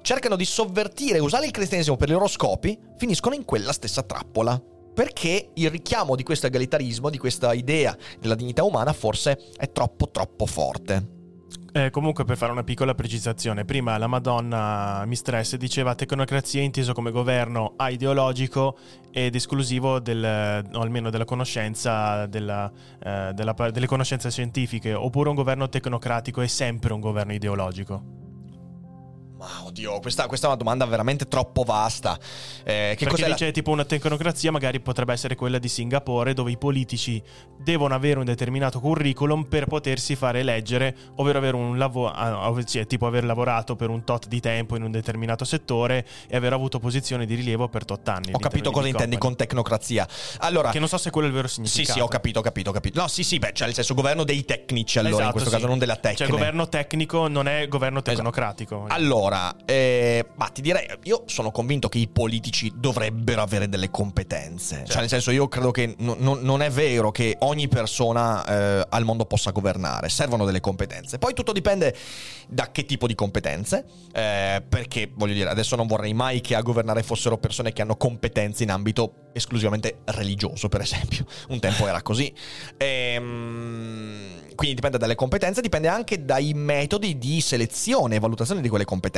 cercano di sovvertire e usare il cristianesimo per i loro scopi, finiscono in quella stessa trappola. Perché il richiamo di questo egalitarismo, di questa idea della dignità umana, forse è troppo troppo forte. Eh, comunque per fare una piccola precisazione, prima la Madonna Mistress diceva tecnocrazia inteso come governo ideologico ed esclusivo del, o almeno della conoscenza, della, eh, della, delle conoscenze scientifiche, oppure un governo tecnocratico è sempre un governo ideologico. Ma oddio, questa, questa, è una domanda veramente troppo vasta. Eh, che Perché dice la... tipo una tecnocrazia magari potrebbe essere quella di Singapore dove i politici devono avere un determinato curriculum per potersi fare eleggere, ovvero avere un lavoro, ah, cioè, tipo aver lavorato per un tot di tempo in un determinato settore e aver avuto posizione di rilievo per tot anni. Ho capito cosa intendi con tecnocrazia. Allora, che non so se quello è il vero significato. Sì, sì, ho capito, ho capito, ho capito. No, sì, sì, beh, cioè nel senso governo dei tecnici allora esatto, in questo sì. caso, non della tecnica. Cioè governo tecnico non è governo esatto. tecnocratico. Esatto. Allora, Allora, eh, ma ti direi, io sono convinto che i politici dovrebbero avere delle competenze. Certo. Cioè, nel senso, io credo che no, no, non è vero che ogni persona eh, al mondo possa governare, servono delle competenze. Poi tutto dipende da che tipo di competenze, eh, perché voglio dire, adesso non vorrei mai che a governare fossero persone che hanno competenze in ambito esclusivamente religioso, per esempio. Un tempo era così. Ehm, quindi dipende dalle competenze, dipende anche dai metodi di selezione e valutazione di quelle competenze.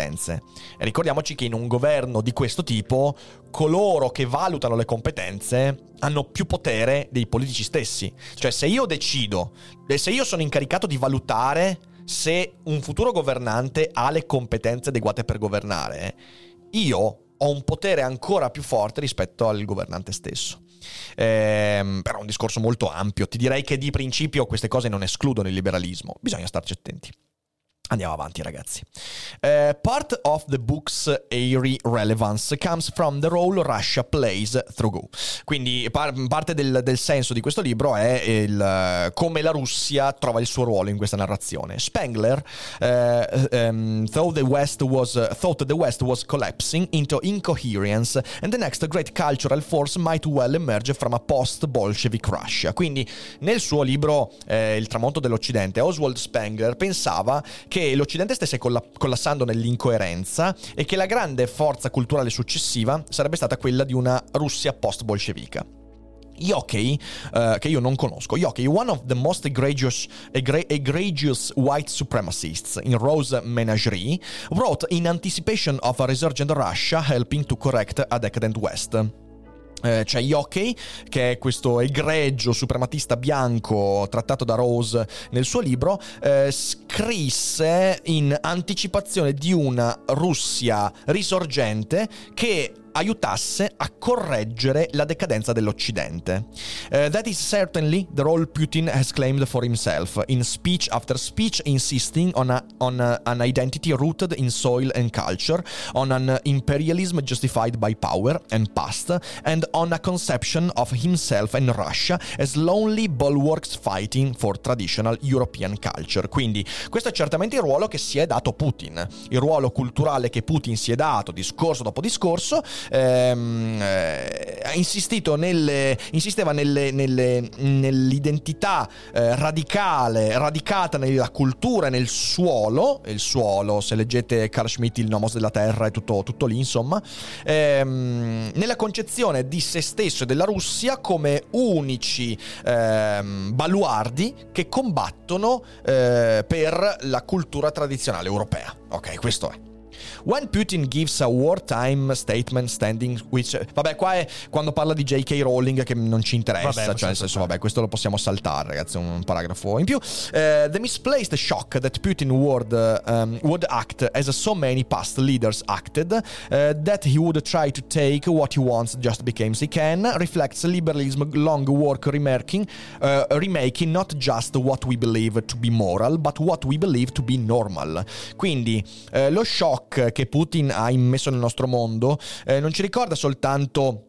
E ricordiamoci che in un governo di questo tipo, coloro che valutano le competenze hanno più potere dei politici stessi. Cioè, se io decido, se io sono incaricato di valutare se un futuro governante ha le competenze adeguate per governare, io ho un potere ancora più forte rispetto al governante stesso. Eh, però è un discorso molto ampio. Ti direi che di principio queste cose non escludono il liberalismo, bisogna starci attenti. Andiamo avanti, ragazzi. Uh, part of the book's airy relevance comes from the role Russia plays through Go. Quindi par- parte del, del, senso di questo libro è il, come la Russia trova il suo ruolo in questa narrazione. Spengler uh, um, thought, the West was, uh, thought the West was collapsing into incoherence and the next great cultural force might well emerge from a post-Bolshevik Russia. Quindi nel suo libro eh, Il tramonto dell'Occidente, Oswald Spengler pensava che che l'Occidente stesse colla- collassando nell'incoerenza e che la grande forza culturale successiva sarebbe stata quella di una Russia post-bolscevica. Yockey, uh, che io non conosco, Yockey, one of the most egregious, egre- egregious white supremacists in Rose Menagerie, wrote in anticipation of a resurgent Russia helping to correct a decadent West. Eh, c'è Yockey, che è questo egregio suprematista bianco trattato da Rose nel suo libro, eh, scrisse in anticipazione di una Russia risorgente che aiutasse a correggere la decadenza dell'Occidente. Uh, that is certainly the role Putin has claimed for himself, in speech after speech insisting on, a, on a, an identity rooted in soil and culture, on an imperialism justified by power and past, and on a conception of himself and Russia as lonely bulwarks fighting for traditional European culture. Quindi questo è certamente il ruolo che si è dato Putin, il ruolo culturale che Putin si è dato discorso dopo discorso, ehm, eh, insistito nelle, insisteva nelle, nelle, nell'identità eh, radicale, radicata nella cultura e nel suolo, il suolo, se leggete Carl Schmitt, il nomos della terra, è tutto, tutto lì, insomma, ehm, nella concezione di se stesso e della Russia come unici ehm, baluardi che combattono eh, per la cultura tradizionale europea. Ok, questo è. When Putin gives a wartime statement standing which... Vabbè, qua è quando parla di J.K. Rowling che non ci interessa, vabbè, cioè nel senso, vabbè, questo lo possiamo saltare, ragazzi, un paragrafo in più. Uh, the misplaced shock that Putin would, um, would act as so many past leaders acted, uh, that he would try to take what he wants just because he can, reflects liberalism long work remaking, uh, remaking not just what we believe to be moral, but what we believe to be normal. Quindi lo shock che Putin ha immesso nel nostro mondo eh, non ci ricorda soltanto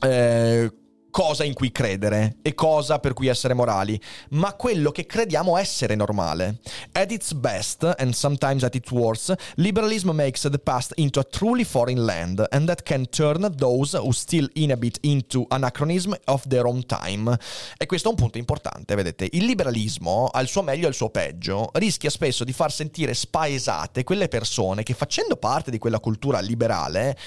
eh, cosa in cui credere e cosa per cui essere morali, ma quello che crediamo essere normale. At its best, and sometimes at its worst, liberalism makes the past into a truly foreign land, and that can turn those who still inhabit into anachronism of their own time. E questo è un punto importante, vedete. Il liberalismo, al suo meglio e al suo peggio, rischia spesso di far sentire spaesate quelle persone che facendo parte di quella cultura liberale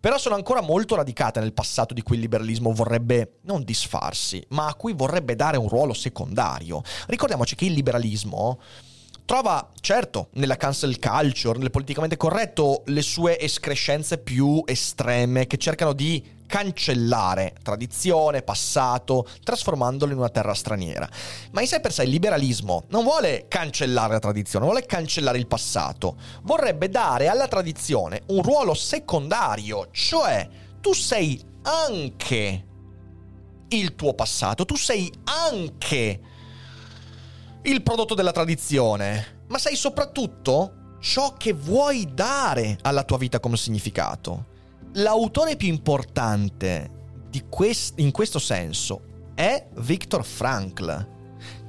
però sono ancora molto radicate nel passato di cui il liberalismo vorrebbe non disfarsi, ma a cui vorrebbe dare un ruolo secondario. Ricordiamoci che il liberalismo trova, certo, nella cancel culture, nel politicamente corretto, le sue escrescenze più estreme che cercano di cancellare tradizione, passato, trasformandolo in una terra straniera. Ma in sé per sé il liberalismo non vuole cancellare la tradizione, vuole cancellare il passato, vorrebbe dare alla tradizione un ruolo secondario, cioè tu sei anche il tuo passato, tu sei anche il prodotto della tradizione, ma sei soprattutto ciò che vuoi dare alla tua vita come significato. L'autore più importante quest- in questo senso è Viktor Frankl.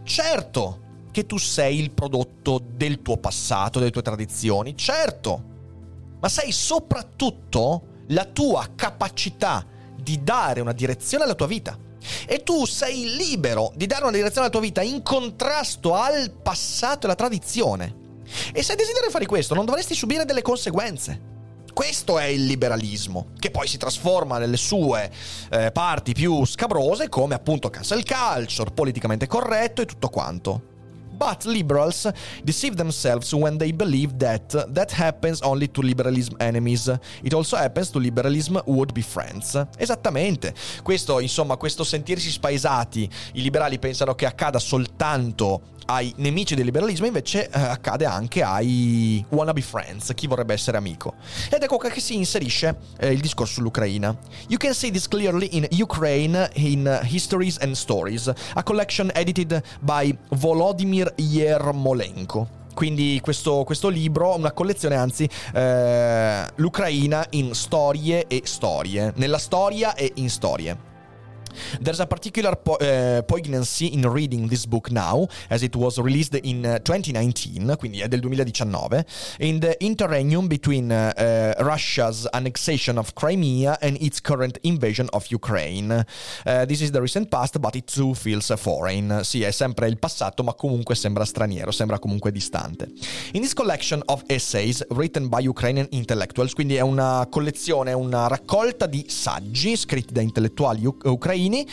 Certo che tu sei il prodotto del tuo passato, delle tue tradizioni, certo. ma sei soprattutto la tua capacità di dare una direzione alla tua vita. E tu sei libero di dare una direzione alla tua vita in contrasto al passato e alla tradizione. E se desideri fare questo, non dovresti subire delle conseguenze. Questo è il liberalismo, che poi si trasforma nelle sue eh, parti più scabrose come appunto cancel culture, politicamente corretto e tutto quanto. But liberals deceive themselves when they believe that that happens only to liberalism enemies. It also happens to liberalism would-be friends. Esattamente. Questo, insomma, questo sentirsi spaesati, i liberali pensano che accada soltanto ai nemici del liberalismo, invece eh, accade anche ai wannabe friends, chi vorrebbe essere amico. Ed ecco che si inserisce eh, il discorso sull'Ucraina. You can see this clearly in Ukraine in Histories and Stories, a collection edited by Volodymyr Yermolenko. Quindi questo, questo, libro, una collezione anzi, eh, l'Ucraina in storie e storie, nella storia e in storie. There's a particular po- uh, poignancy in reading this book now, as it was released in uh, 2019, quindi è del 2019, in the interregnum between uh, Russia's annexation of Crimea and its current invasion of Ukraine. this is the recent past, but it too feels foreign. Sì, è sempre il passato, ma comunque sembra straniero, sembra comunque distante. In this collection of essays written by Ukrainian intellectuals, quindi è una collezione, una raccolta di saggi scritti da intellettuali ucraini, ucraini,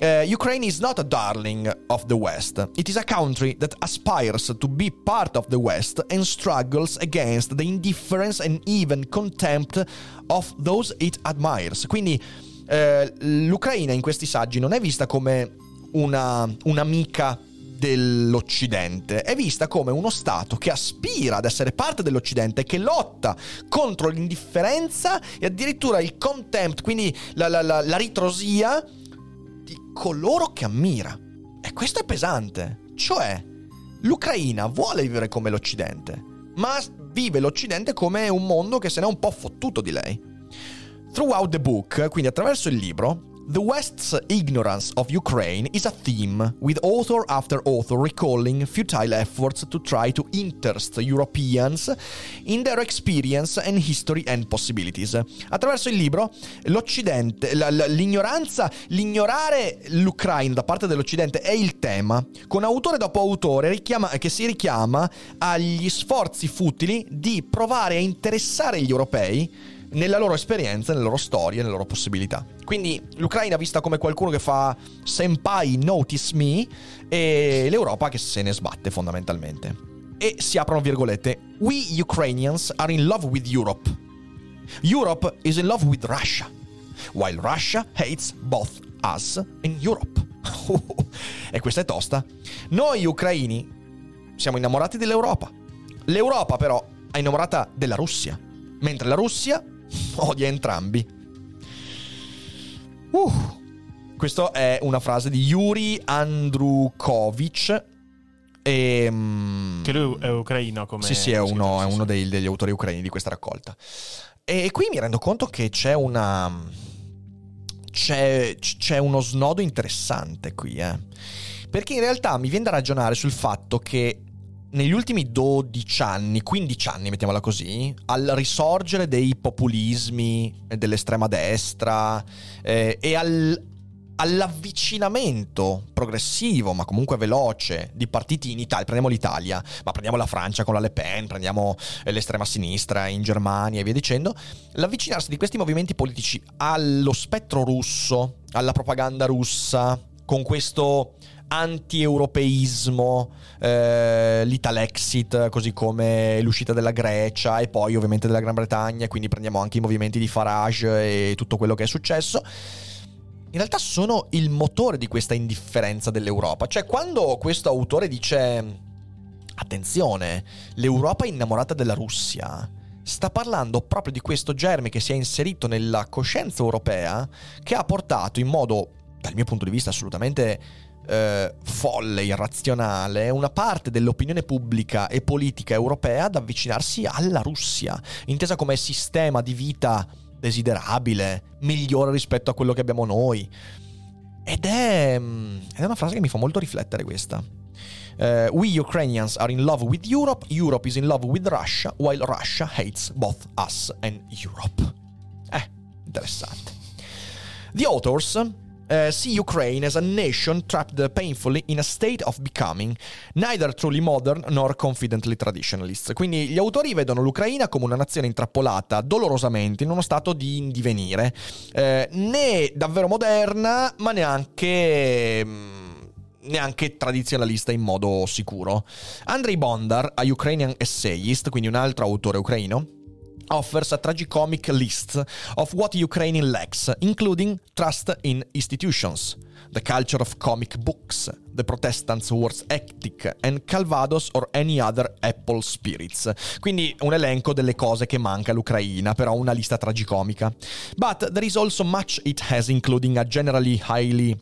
uh, Ukraine is not a darling of the West. It is a country that aspires to be part of the West and struggles against the indifference and even contempt of those it admires. Quindi uh, l'Ucraina in questi saggi non è vista come una, un'amica dell'Occidente, è vista come uno Stato che aspira ad essere parte dell'Occidente, che lotta contro l'indifferenza e addirittura il contempt, quindi la, la, la, la ritrosia coloro che ammira. E questo è pesante. Cioè, l'Ucraina vuole vivere come l'Occidente, ma vive l'Occidente come un mondo che se ne è un po' fottuto di lei. Throughout the book, quindi attraverso il libro, The West's ignorance of Ukraine is a theme, with author after author recalling futile efforts to try to interest Europeans in their experience and history and possibilities. Attraverso il libro, l'Occidente, l'ignoranza, l'ignorare l'Ucraina da parte dell'Occidente è il tema, con autore dopo autore richiama, che si richiama agli sforzi futili di provare a interessare gli europei nella loro esperienza, nelle loro storie, nelle loro possibilità. Quindi l'Ucraina vista come qualcuno che fa senpai notice me e l'Europa che se ne sbatte fondamentalmente. E si aprono virgolette. We Ukrainians are in love with Europe. Europe is in love with Russia. While Russia hates both us and Europe. e questa è tosta. Noi ucraini siamo innamorati dell'Europa. L'Europa però è innamorata della Russia. Mentre la Russia odia entrambi. Uh, questa è una frase di Yuri Andrukovic. E, um, che lui è ucraino come... Sì, sì, è uno, è uno dei, degli autori ucraini di questa raccolta. E qui mi rendo conto che c'è una... C'è, c'è uno snodo interessante qui, eh. Perché in realtà mi viene da ragionare sul fatto che negli ultimi 12 anni, 15 anni, mettiamola così, al risorgere dei populismi dell'estrema destra eh, e al, all'avvicinamento progressivo, ma comunque veloce, di partiti in Italia. Prendiamo l'Italia, ma prendiamo la Francia con la Le Pen, prendiamo eh, l'estrema sinistra in Germania e via dicendo. L'avvicinarsi di questi movimenti politici allo spettro russo, alla propaganda russa, con questo anti-europeismo, eh, l'Italexit, così come l'uscita della Grecia e poi ovviamente della Gran Bretagna, quindi prendiamo anche i movimenti di Farage e tutto quello che è successo. In realtà sono il motore di questa indifferenza dell'Europa. Cioè, quando questo autore dice attenzione, l'Europa è innamorata della Russia, sta parlando proprio di questo germe che si è inserito nella coscienza europea, che ha portato in modo, dal mio punto di vista, assolutamente eh, folle, irrazionale, una parte dell'opinione pubblica e politica europea ad avvicinarsi alla Russia, intesa come sistema di vita desiderabile, migliore rispetto a quello che abbiamo noi. Ed è, mm, è una frase che mi fa molto riflettere questa. Uh, we Ukrainians are in love with Europe, Europe is in love with Russia, while Russia hates both us and Europe. Eh, interessante. The authors uh, see Ukraine as a nation trapped painfully in a state of becoming, neither truly modern nor confidently traditionalist. Quindi gli autori vedono l'Ucraina come una nazione intrappolata dolorosamente in uno stato di indivenire, eh, né davvero moderna, ma neanche... Mm, neanche tradizionalista in modo sicuro. Andrei Bondar, a Ukrainian essayist, quindi un altro autore ucraino, offers a tragicomic list of what Ukraine lacks, including trust in institutions, the culture of comic books, the Protestants' worst ethic, and Calvados or any other Apple spirits. Quindi un elenco delle cose che manca all'Ucraina, però una lista tragicomica. But there is also much it has, including a generally highly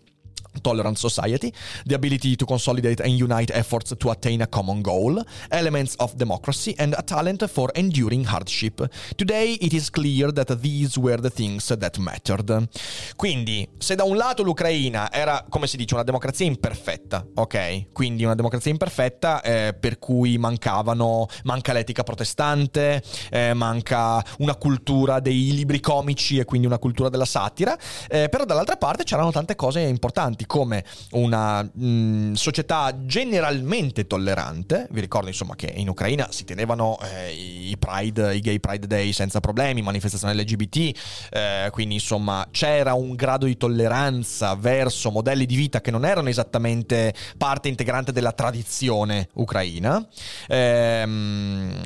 tolerant society, the ability to consolidate and unite efforts to attain a common goal, elements of democracy, and a talent for enduring hardship. Today it is clear that these were the things that mattered. Quindi, se da un lato l'Ucraina era, come si dice, una democrazia imperfetta, ok? Quindi una democrazia imperfetta eh, per cui mancavano, manca l'etica protestante, eh, manca una cultura dei libri comici e quindi una cultura della satira, eh, però dall'altra parte c'erano tante cose importanti come una mh, mm, società generalmente tollerante. Vi ricordo insomma che in Ucraina si tenevano eh, i Pride, i Gay Pride Day senza problemi, manifestazioni LGBT, eh, quindi insomma c'era un grado di tolleranza verso modelli di vita che non erano esattamente parte integrante della tradizione ucraina. Eh,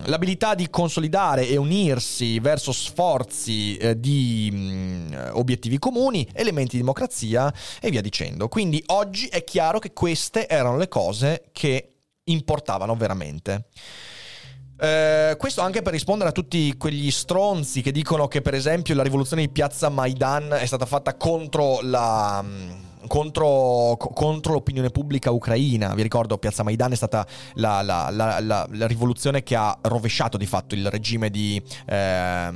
l'abilità di consolidare e unirsi verso sforzi eh, di mh, mm, obiettivi comuni, elementi di democrazia e via dicendo. Quindi oggi è chiaro che queste erano le cose che importavano veramente. Eh, questo anche per rispondere a tutti quegli stronzi che dicono che per esempio la rivoluzione di piazza Maidan è stata fatta contro la contro, contro, l'opinione pubblica ucraina. Vi ricordo, Piazza Maidan è stata la, la, la, la rivoluzione che ha rovesciato di fatto il regime di eh,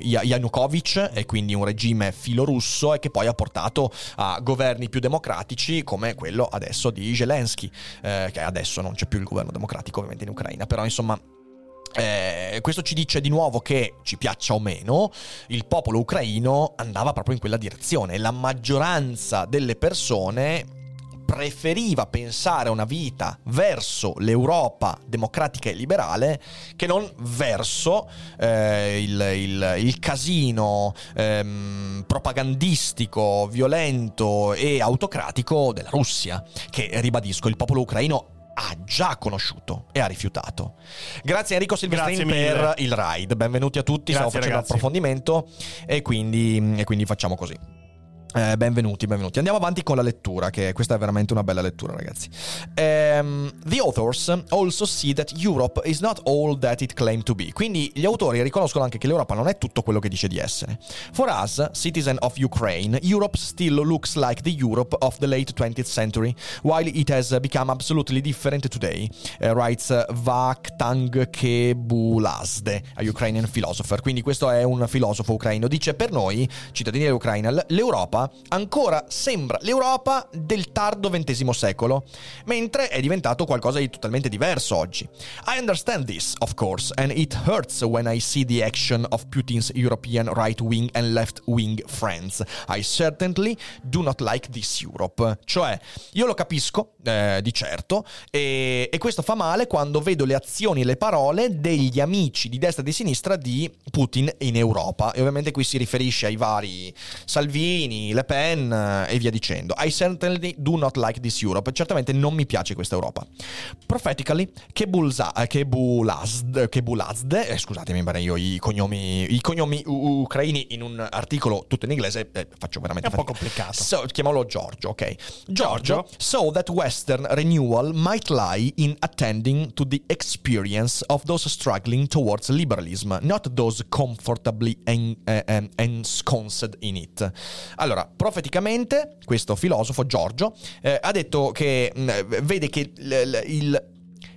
Yanukovych, e quindi un regime filorusso, e che poi ha portato a governi più democratici come quello adesso di Zelensky, eh, che adesso non c'è più il governo democratico ovviamente in Ucraina, però insomma eh, questo ci dice di nuovo che, ci piaccia o meno, il popolo ucraino andava proprio in quella direzione. La maggioranza delle persone preferiva pensare a una vita verso l'Europa democratica e liberale che non verso eh, il, il, il, casino ehm, propagandistico, violento e autocratico della Russia, che ribadisco il popolo ucraino ha già conosciuto e ha rifiutato. Grazie Enrico Silvestrini per il ride. Benvenuti a tutti, Grazie, stavo facendo ragazzi. approfondimento e quindi, e quindi facciamo così. Eh, benvenuti, benvenuti. Andiamo avanti con la lettura, che questa è veramente una bella lettura, ragazzi. Um, the authors also see that Europe is not all that it claimed to be. Quindi gli autori riconoscono anche che l'Europa non è tutto quello che dice di essere. For us, citizen of Ukraine, Europe still looks like the Europe of the late 20th century, while it has become absolutely different today, uh, writes Vakhtang Kebulazde, a Ukrainian philosopher. Quindi questo è un filosofo ucraino. Dice per noi, cittadini dell'Ucraina, l'Europa ancora sembra l'Europa del tardo XX secolo, mentre è diventato qualcosa di totalmente diverso oggi. I understand this, of course, and it hurts when I see the action of Putin's European right-wing and left-wing friends. I certainly do not like this Europe. Cioè, io lo capisco, eh, di certo, e, e questo fa male quando vedo le azioni e le parole degli amici di destra e di sinistra di Putin in Europa. E ovviamente qui si riferisce ai vari Salvini, Le Pen eh, e via dicendo. I certainly do not like this Europe. Certamente non mi piace questa Europa. Prophetically, Kebulza, eh, Kebulazd, Kebulazd eh, scusatemi, io i cognomi, i cognomi ucraini in un articolo tutto in inglese eh, faccio veramente È un fatica. po' complicato. So, chiamalo Giorgio, ok? Giorgio, Giorgio, so that Western renewal might lie in attending to the experience of those struggling towards liberalism, not those comfortably en, eh, ensconced in it. Allora, allora, profeticamente, questo filosofo, Giorgio, eh, ha detto che mh, mm, vede che il, il,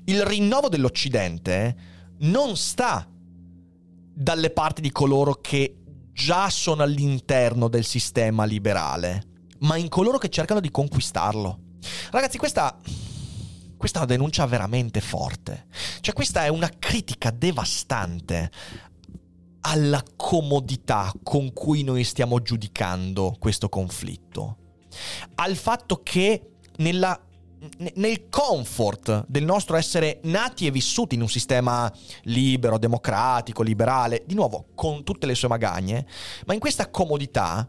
il rinnovo dell'Occidente non sta dalle parti di coloro che già sono all'interno del sistema liberale, ma in coloro che cercano di conquistarlo. Ragazzi, questa questa è una denuncia veramente forte. Cioè questa è una critica devastante alla comodità con cui noi stiamo giudicando questo conflitto. Al fatto che nella nel comfort del nostro essere nati e vissuti in un sistema libero, democratico, liberale, di nuovo con tutte le sue magagne, ma in questa comodità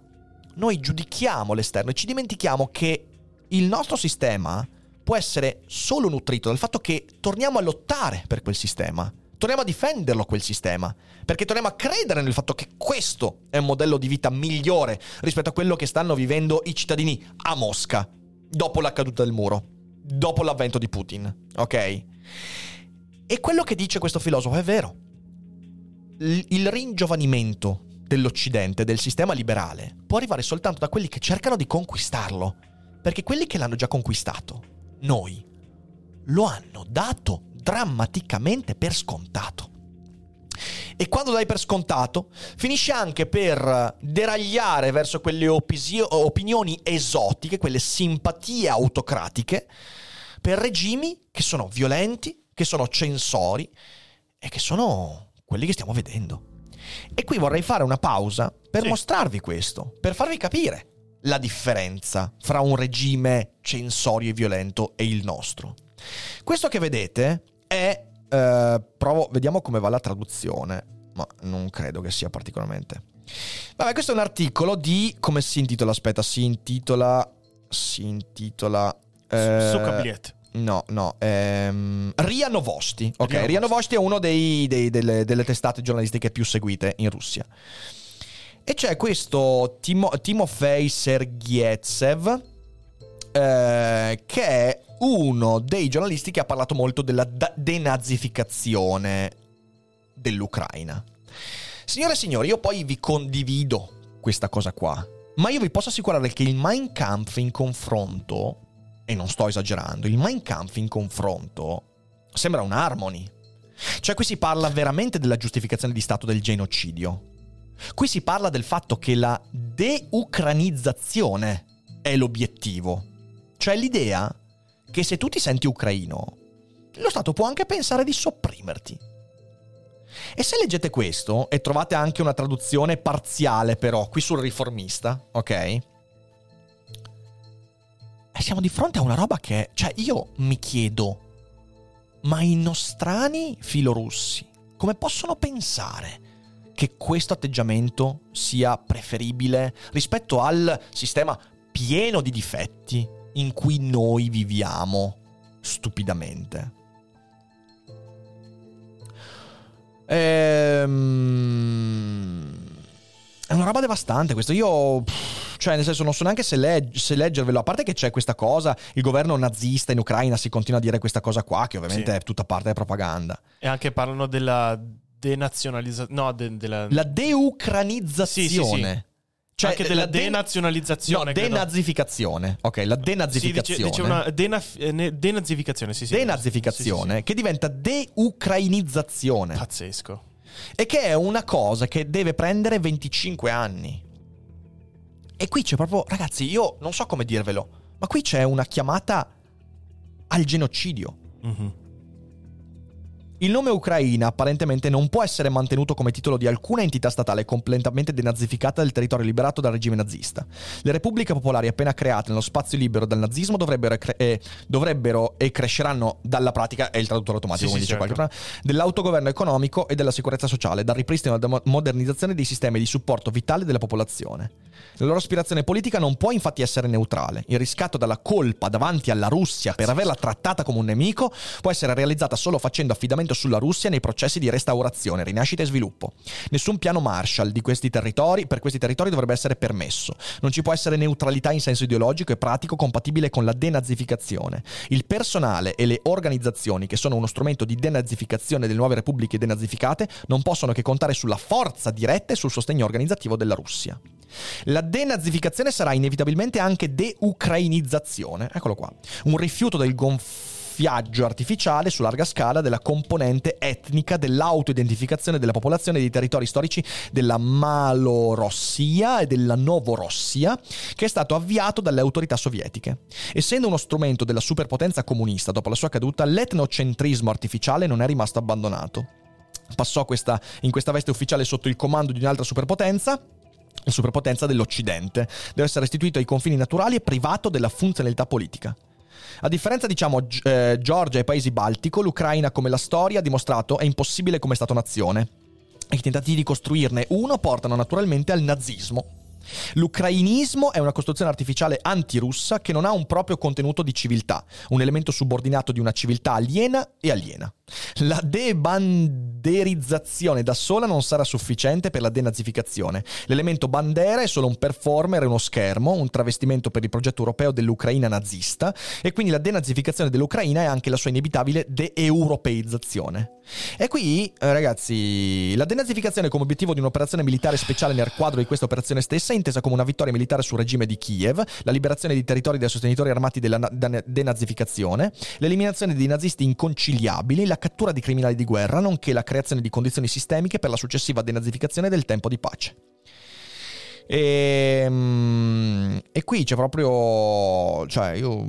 noi giudichiamo l'esterno e ci dimentichiamo che il nostro sistema può essere solo nutrito dal fatto che torniamo a lottare per quel sistema. Torniamo a difenderlo quel sistema, perché torniamo a credere nel fatto che questo è un modello di vita migliore rispetto a quello che stanno vivendo i cittadini a Mosca dopo la caduta del muro, dopo l'avvento di Putin, ok? E quello che dice questo filosofo è vero. il ringiovanimento dell'Occidente, del sistema liberale, può arrivare soltanto da quelli che cercano di conquistarlo, perché quelli che l'hanno già conquistato noi lo hanno dato drammaticamente per scontato. E quando dai per scontato, finisce anche per deragliare verso quelle opisio- opinioni esotiche, quelle simpatie autocratiche, per regimi che sono violenti, che sono censori e che sono quelli che stiamo vedendo. E qui vorrei fare una pausa per sì. mostrarvi questo, per farvi capire la differenza fra un regime censorio e violento e il nostro. Questo che vedete è... Eh, provo, vediamo come va la traduzione, ma non credo che sia particolarmente... Vabbè, questo è un articolo di... come si intitola? Aspetta, si intitola... si intitola... Eh, No, no. Ehm, Ria Novosti. Ok, Ria, Ria Novosti è uno dei, dei, delle, delle testate giornalistiche più seguite in Russia. E c'è questo Timo, Timofei Sergietsev, eh, che è uno dei giornalisti che ha parlato molto della denazificazione dell'Ucraina. Signore e signori, io poi vi condivido questa cosa qua, ma io vi posso assicurare che il Mein Kampf in confronto, e non sto esagerando, il Mein Kampf in confronto sembra un harmony. Cioè qui si parla veramente della giustificazione di Stato del genocidio. Qui si parla del fatto che la deucranizzazione è l'obiettivo. Cioè l'idea che se tu ti senti ucraino, lo Stato può anche pensare di sopprimerti. E se leggete questo, e trovate anche una traduzione parziale però, qui sul riformista, ok? E siamo di fronte a una roba che, cioè io mi chiedo, ma i nostrani filorussi come possono pensare che questo atteggiamento sia preferibile rispetto al sistema pieno di difetti in cui noi viviamo stupidamente. Ehm... È una roba devastante questo. Io, cioè, nel senso, non so neanche se, legg- se, leggervelo. A parte che c'è questa cosa, il governo nazista in Ucraina si continua a dire questa cosa qua, che ovviamente sì. è tutta parte della propaganda. E anche parlano della denazionalizzazione. No, de- della... La deucranizzazione. Sì, sì. Cioè, anche della de- denazionalizzazione. No, denazificazione. Ok, la denazificazione. Sì, dice, dice una dena- eh, denazificazione, sì, sì. Denazificazione, sì, che diventa deucrainizzazione. Pazzesco. E che è una cosa che deve prendere 25 anni. E qui c'è proprio, ragazzi, io non so come dirvelo, ma qui c'è una chiamata al genocidio. Mm-hmm. Il nome Ucraina apparentemente non può essere mantenuto come titolo di alcuna entità statale completamente denazificata del territorio liberato dal regime nazista. Le repubbliche popolari appena create nello spazio libero dal nazismo dovrebbero, cre- eh, dovrebbero e cresceranno dalla pratica, è il traduttore automatico, sì, come sì, dice certo. qualche dell'autogoverno economico e della sicurezza sociale, dal ripristino e alla modernizzazione dei sistemi di supporto vitale della popolazione. La loro aspirazione politica non può infatti essere neutrale. Il riscatto dalla colpa davanti alla Russia per averla trattata come un nemico può essere realizzata solo facendo affidamento sulla Russia nei processi di restaurazione, rinascita e sviluppo. Nessun piano Marshall questi per questi territori dovrebbe essere permesso. Non ci può essere neutralità in senso ideologico e pratico compatibile con la denazificazione. Il personale e le organizzazioni che sono uno strumento di denazificazione delle nuove repubbliche denazificate non possono che contare sulla forza diretta e sul sostegno organizzativo della Russia. La denazificazione sarà inevitabilmente anche deucrainizzazione. Eccolo qua. Un rifiuto del gonf- graffiaggio artificiale su larga scala della componente etnica dell'autoidentificazione della popolazione dei territori storici della Malorossia e della Novorossia, che è stato avviato dalle autorità sovietiche. Essendo uno strumento della superpotenza comunista dopo la sua caduta, l'etnocentrismo artificiale non è rimasto abbandonato. Passò questa, in questa veste ufficiale sotto il comando di un'altra superpotenza, la superpotenza dell'Occidente. Deve essere restituito ai confini naturali e privato della funzionalità politica. A differenza, diciamo, eh, Georgia e paesi baltico, l'Ucraina, come la storia ha dimostrato, è impossibile come Stato-nazione. I tentativi di costruirne uno portano naturalmente al nazismo. L'ucrainismo è una costruzione artificiale antirussa che non ha un proprio contenuto di civiltà, un elemento subordinato di una civiltà aliena e aliena. La debanderizzazione da sola non sarà sufficiente per la denazificazione. L'elemento bandera è solo un performer uno schermo, un travestimento per il progetto europeo dell'Ucraina nazista e quindi la denazificazione dell'Ucraina è anche la sua inevitabile de-europeizzazione. E qui, eh, ragazzi, la denazificazione come obiettivo di un'operazione militare speciale nel quadro di questa operazione stessa è intesa come una vittoria militare sul regime di Kiev, la liberazione di territori dai sostenitori armati della denazificazione, l'eliminazione dei nazisti inconciliabili, la cattura di criminali di guerra, nonché la creazione di condizioni sistemiche per la successiva denazificazione del tempo di pace. E, ehm, e qui c'è proprio... cioè io...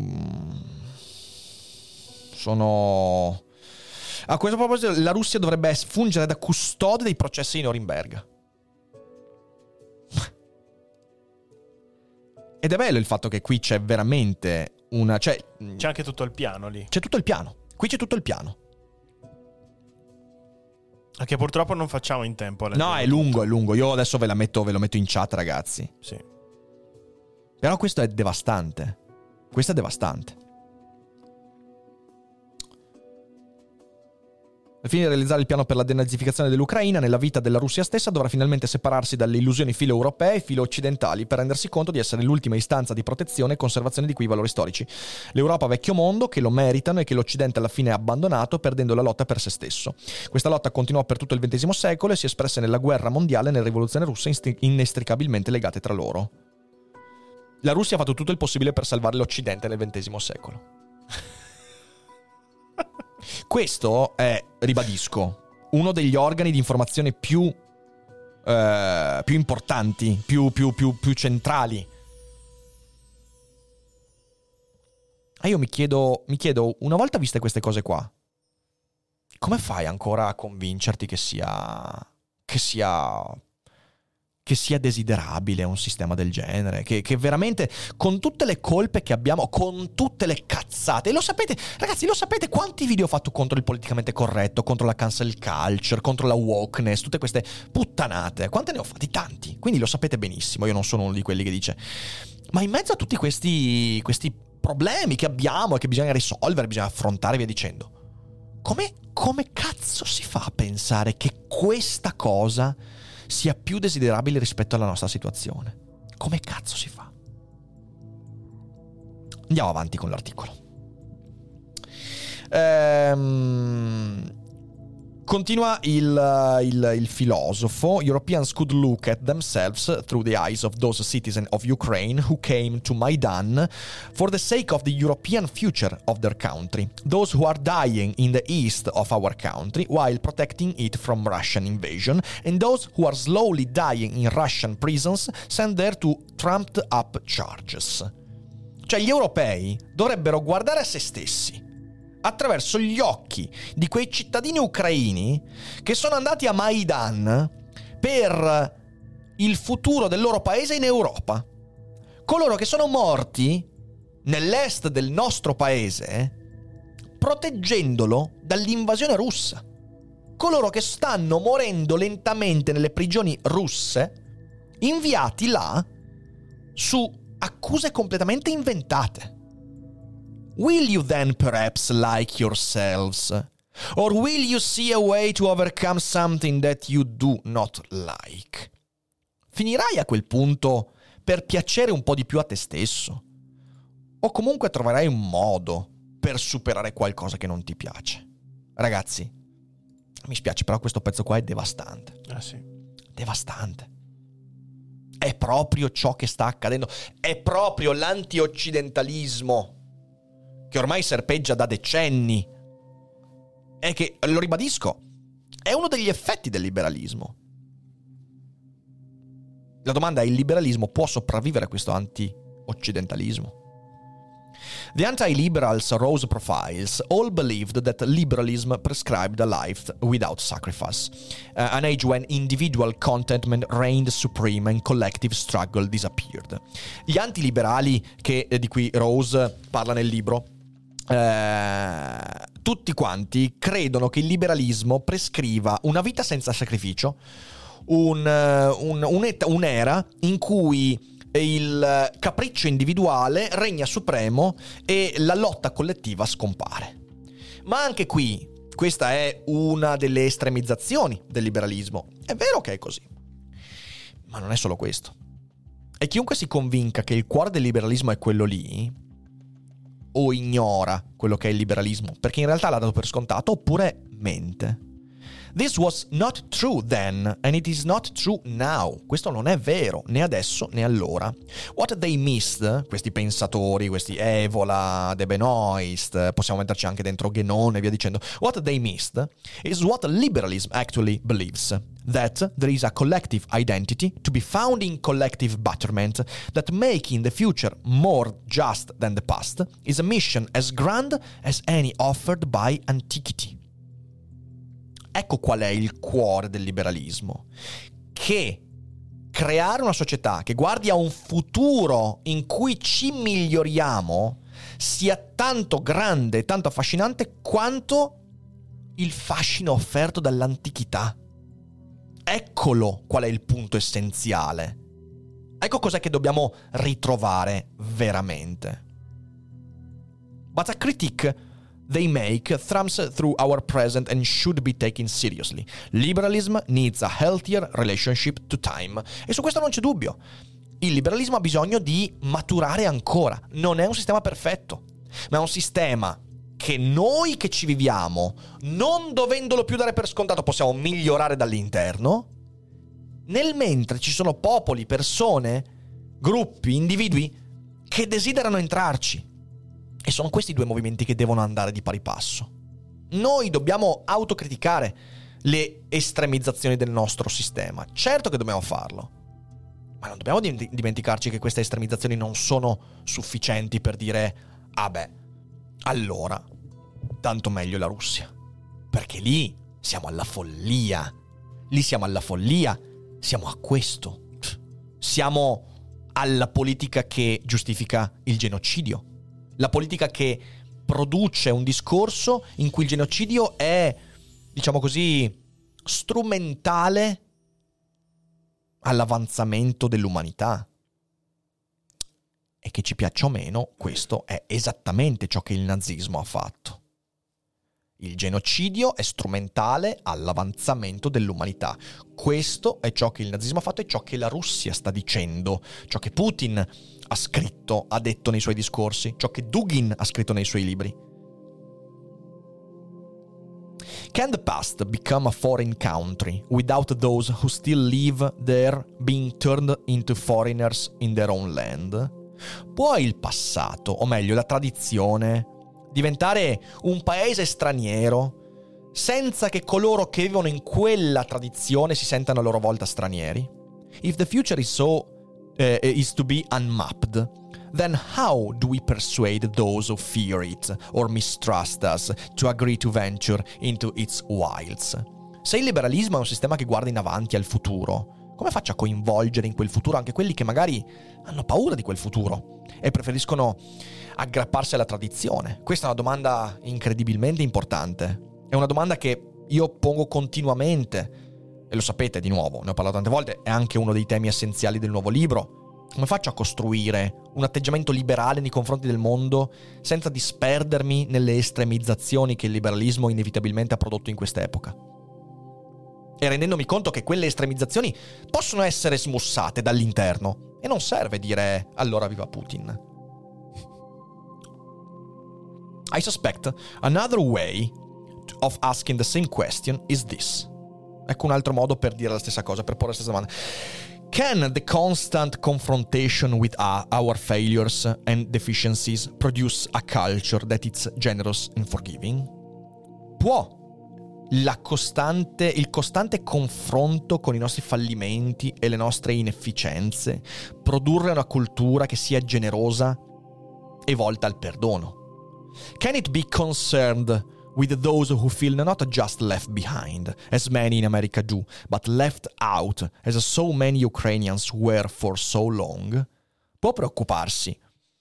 sono... A questo proposito, la Russia dovrebbe fungere da custode dei processi di Norimberga. Ed è bello il fatto che qui c'è veramente una. Cioè, c'è anche tutto il piano lì. C'è tutto il piano. Qui c'è tutto il piano. Che purtroppo non facciamo in tempo. No, è lungo, tutto. è lungo. Io adesso ve, metto, ve lo metto in chat, ragazzi. Sì. Però questo è devastante. Questo è devastante. Al fine di realizzare il piano per la denazificazione dell'Ucraina, nella vita della Russia stessa dovrà finalmente separarsi dalle illusioni filo-europee e filo-occidentali per rendersi conto di essere l'ultima istanza di protezione e conservazione di quei valori storici. L'Europa vecchio mondo, che lo meritano e che l'Occidente alla fine ha abbandonato perdendo la lotta per se stesso. Questa lotta continuò per tutto il XX secolo e si espresse nella guerra mondiale e nella rivoluzione russa inestricabilmente legate tra loro. La Russia ha fatto tutto il possibile per salvare l'Occidente nel XX secolo. Questo è, ribadisco, uno degli organi di informazione più, eh, più importanti, più, più, più, centrali. E io mi chiedo, mi chiedo, una volta viste queste cose qua, come fai ancora a convincerti che sia, che sia che sia desiderabile un sistema del genere, che, che, veramente con tutte le colpe che abbiamo, con tutte le cazzate, e lo sapete, ragazzi, lo sapete quanti video ho fatto contro il politicamente corretto, contro la cancel culture, contro la wokeness, tutte queste puttanate, quante ne ho fatti? Tanti, quindi lo sapete benissimo, io non sono uno di quelli che dice, ma in mezzo a tutti questi, questi problemi che abbiamo e che bisogna risolvere, bisogna affrontare via dicendo, come, come cazzo si fa a pensare che questa cosa sia più desiderabile rispetto alla nostra situazione. Come cazzo si fa? Andiamo avanti con l'articolo. Ehm, Continua il, il, il, filosofo. Europeans could look at themselves through the eyes of those citizens of Ukraine who came to Maidan for the sake of the European future of their country. Those who are dying in the east of our country while protecting it from Russian invasion, and those who are slowly dying in Russian prisons sent there to trumped up charges. Cioè gli europei dovrebbero guardare a se stessi attraverso gli occhi di quei cittadini ucraini che sono andati a Maidan per il futuro del loro paese in Europa. Coloro che sono morti nell'est del nostro paese proteggendolo dall'invasione russa. Coloro che stanno morendo lentamente nelle prigioni russe, inviati là su accuse completamente inventate. Will you then perhaps like yourselves? Or will you see a way to overcome something that you do not like? Finirai a quel punto per piacere un po' di più a te stesso? O comunque troverai un modo per superare qualcosa che non ti piace? Ragazzi, mi spiace, però questo pezzo qua è devastante. Ah sì. Devastante. È proprio ciò che sta accadendo. È proprio l'antioccidentalismo che ormai serpeggia da decenni e che, lo ribadisco, è uno degli effetti del liberalismo. La domanda è: il liberalismo può sopravvivere a questo anti-occidentalismo? The anti-liberals Rose Profiles all believed that liberalism prescribed a life without sacrifice, uh, an age when individual contentment reigned supreme and collective struggle disappeared. Gli antiliberali che, eh, di cui Rose parla nel libro eh, tutti quanti credono che il liberalismo prescriva una vita senza sacrificio, un, eh, un, un'era in cui il capriccio individuale regna supremo e la lotta collettiva scompare. Ma anche qui, questa è una delle estremizzazioni del liberalismo. È vero che è così. Ma non è solo questo. E chiunque si convinca che il cuore del liberalismo è quello lì, o ignora quello che è il liberalismo, perché in realtà l'ha dato per scontato, oppure mente. This was not true then, and it is not true now. Questo non è vero, né adesso né allora. What they missed, questi pensatori, questi Evola, De Benoist, possiamo metterci anche dentro Genon e via dicendo, what they missed is what liberalism actually believes. That there is a collective identity to be found in collective betterment, that making the future more just than the past is a mission as grand as any offered by antiquity. Ecco qual è il cuore del liberalismo. Che creare una società che guardi a un futuro in cui ci miglioriamo sia tanto grande e tanto affascinante quanto il fascino offerto dall'antichità. Eccolo qual è il punto essenziale. Ecco cos'è che dobbiamo ritrovare veramente. But a critic they make thrums through our present and should be taken seriously. Liberalism needs a healthier relationship to time. E su questo non c'è dubbio. Il liberalismo ha bisogno di maturare ancora. Non è un sistema perfetto, ma è un sistema che noi che ci viviamo, non dovendolo più dare per scontato, possiamo migliorare dall'interno, nel mentre ci sono popoli, persone, gruppi, individui che desiderano entrarci e sono questi due movimenti che devono andare di pari passo. Noi dobbiamo autocriticare le estremizzazioni del nostro sistema. Certo che dobbiamo farlo. Ma non dobbiamo dimenticarci che queste estremizzazioni non sono sufficienti per dire, ah beh, allora, tanto meglio la Russia. Perché lì siamo alla follia. Lì siamo alla follia. Siamo a questo. Siamo alla politica che giustifica il genocidio la politica che produce un discorso in cui il genocidio è, diciamo così, strumentale all'avanzamento dell'umanità. E che ci piaccia o meno, questo è esattamente ciò che il nazismo ha fatto. Il genocidio è strumentale all'avanzamento dell'umanità. Questo è ciò che il nazismo ha fatto e ciò che la Russia sta dicendo, ciò che Putin ha scritto, ha detto nei suoi discorsi, ciò che Dugin ha scritto nei suoi libri. Can the past become a foreign country without those who still live there being turned into foreigners in their own land? Può il passato, o meglio la tradizione, diventare un paese straniero senza che coloro che vivono in quella tradizione si sentano a loro volta stranieri? If the future is so uh, is to be unmapped, then how do we persuade those who fear it or mistrust us to agree to venture into its wilds? Se il liberalismo è un sistema che guarda in avanti al futuro, come faccio a coinvolgere in quel futuro anche quelli che magari hanno paura di quel futuro e preferiscono aggrapparsi alla tradizione? Questa è una domanda incredibilmente importante. È una domanda che io pongo continuamente e lo sapete di nuovo, ne ho parlato tante volte, è anche uno dei temi essenziali del nuovo libro. Come faccio a costruire un atteggiamento liberale nei confronti del mondo senza disperdermi nelle estremizzazioni che il liberalismo inevitabilmente ha prodotto in quest'epoca? E rendendomi conto che quelle estremizzazioni possono essere smussate dall'interno e non serve dire allora viva Putin. I suspect another way of asking the same question is this. Ecco un altro modo per dire la stessa cosa, per porre la stessa domanda. Can the constant confrontation with our failures and deficiencies produce a culture that is generous and forgiving? Può costante, il costante confronto con i nostri fallimenti e le nostre inefficienze produrre una cultura che sia generosa e volta al perdono? Can it be concerned with those who feel not just left behind, as many in America do, but left out, as so many Ukrainians were for so long? Può preoccuparsi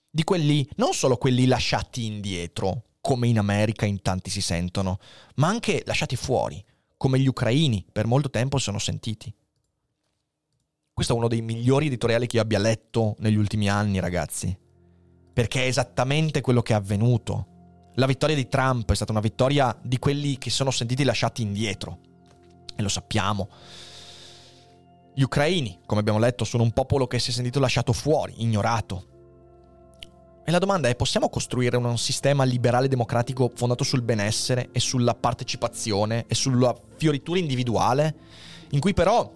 di quelli, non solo quelli lasciati indietro, come in America in tanti si sentono, ma anche lasciati fuori, come gli ucraini per molto tempo sono sentiti. Questo è uno dei migliori editoriali che io abbia letto negli ultimi anni, ragazzi, perché è esattamente quello che è avvenuto. La vittoria di Trump è stata una vittoria di quelli che sono sentiti lasciati indietro, e lo sappiamo. Gli ucraini, come abbiamo letto, sono un popolo che si è sentito lasciato fuori, ignorato, e la domanda è, possiamo costruire un sistema liberale democratico fondato sul benessere e sulla partecipazione e sulla fioritura individuale, in cui però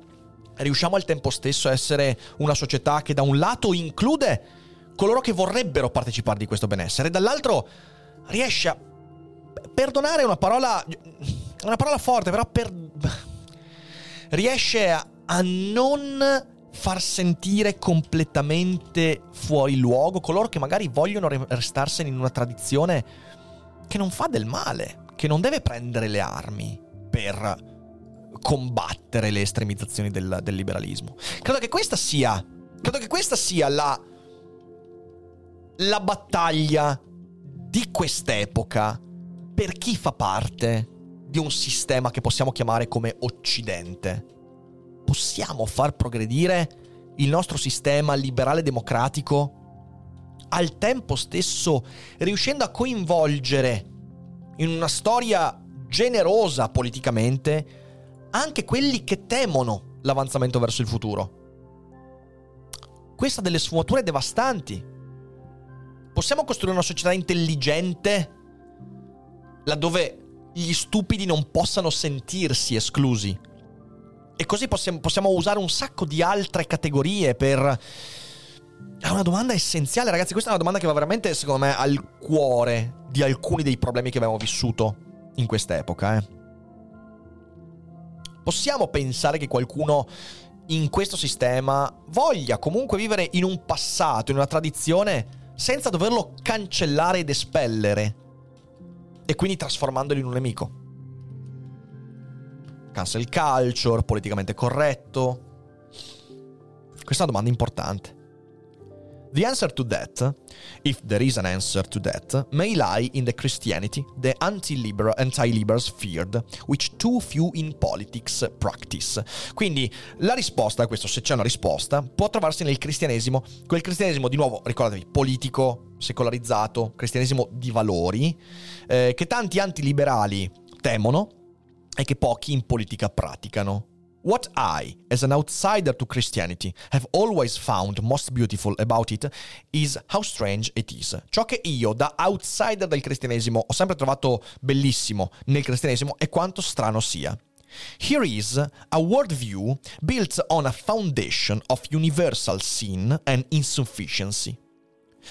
riusciamo al tempo stesso a essere una società che da un lato include coloro che vorrebbero partecipare di questo benessere e dall'altro riesce a perdonare una parola una parola forte, però per riesce a non far sentire completamente fuori luogo coloro che magari vogliono restarsene in una tradizione che non fa del male, che non deve prendere le armi per combattere le estremizzazioni del, del liberalismo. Credo che questa sia, credo che questa sia la, la battaglia di quest'epoca per chi fa parte di un sistema che possiamo chiamare come Occidente possiamo far progredire il nostro sistema liberale democratico al tempo stesso riuscendo a coinvolgere in una storia generosa politicamente anche quelli che temono l'avanzamento verso il futuro. Questa ha delle sfumature devastanti. Possiamo costruire una società intelligente laddove gli stupidi non possano sentirsi esclusi e così possiamo, possiamo usare un sacco di altre categorie per... È una domanda essenziale, ragazzi. Questa è una domanda che va veramente, secondo me, al cuore di alcuni dei problemi che abbiamo vissuto in quest'epoca. Eh. Possiamo pensare che qualcuno in questo sistema voglia comunque vivere in un passato, in una tradizione, senza doverlo cancellare ed espellere, e quindi trasformandolo in un nemico cancel culture, politicamente corretto? Questa è una domanda importante. The answer to that, if there is an answer to that, may lie in the Christianity the anti-liberal, anti-liberals feared, which too few in politics practice. Quindi la risposta a questo, se c'è una risposta, può trovarsi nel cristianesimo, quel cristianesimo di nuovo, ricordatevi, politico, secolarizzato, cristianesimo di valori, eh, che tanti antiliberali temono e che pochi in politica praticano. What I, as an outsider to Christianity, have always found most beautiful about it is how strange it is. Ciò che io, da outsider del cristianesimo, ho sempre trovato bellissimo nel cristianesimo è quanto strano sia. Here is a worldview built on a foundation of universal sin and insufficiency.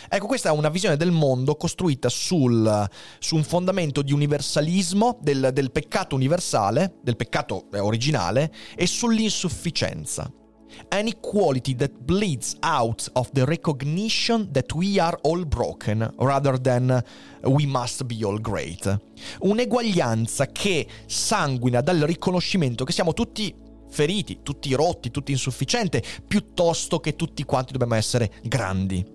Ecco, questa è una visione del mondo costruita sul, su un fondamento di universalismo, del, del peccato universale, del peccato eh, originale, e sull'insufficienza. An equality that bleeds out of the recognition that we are all broken rather than we must be all great. Un'eguaglianza che sanguina dal riconoscimento che siamo tutti feriti, tutti rotti, tutti insufficienti, piuttosto che tutti quanti dobbiamo essere grandi.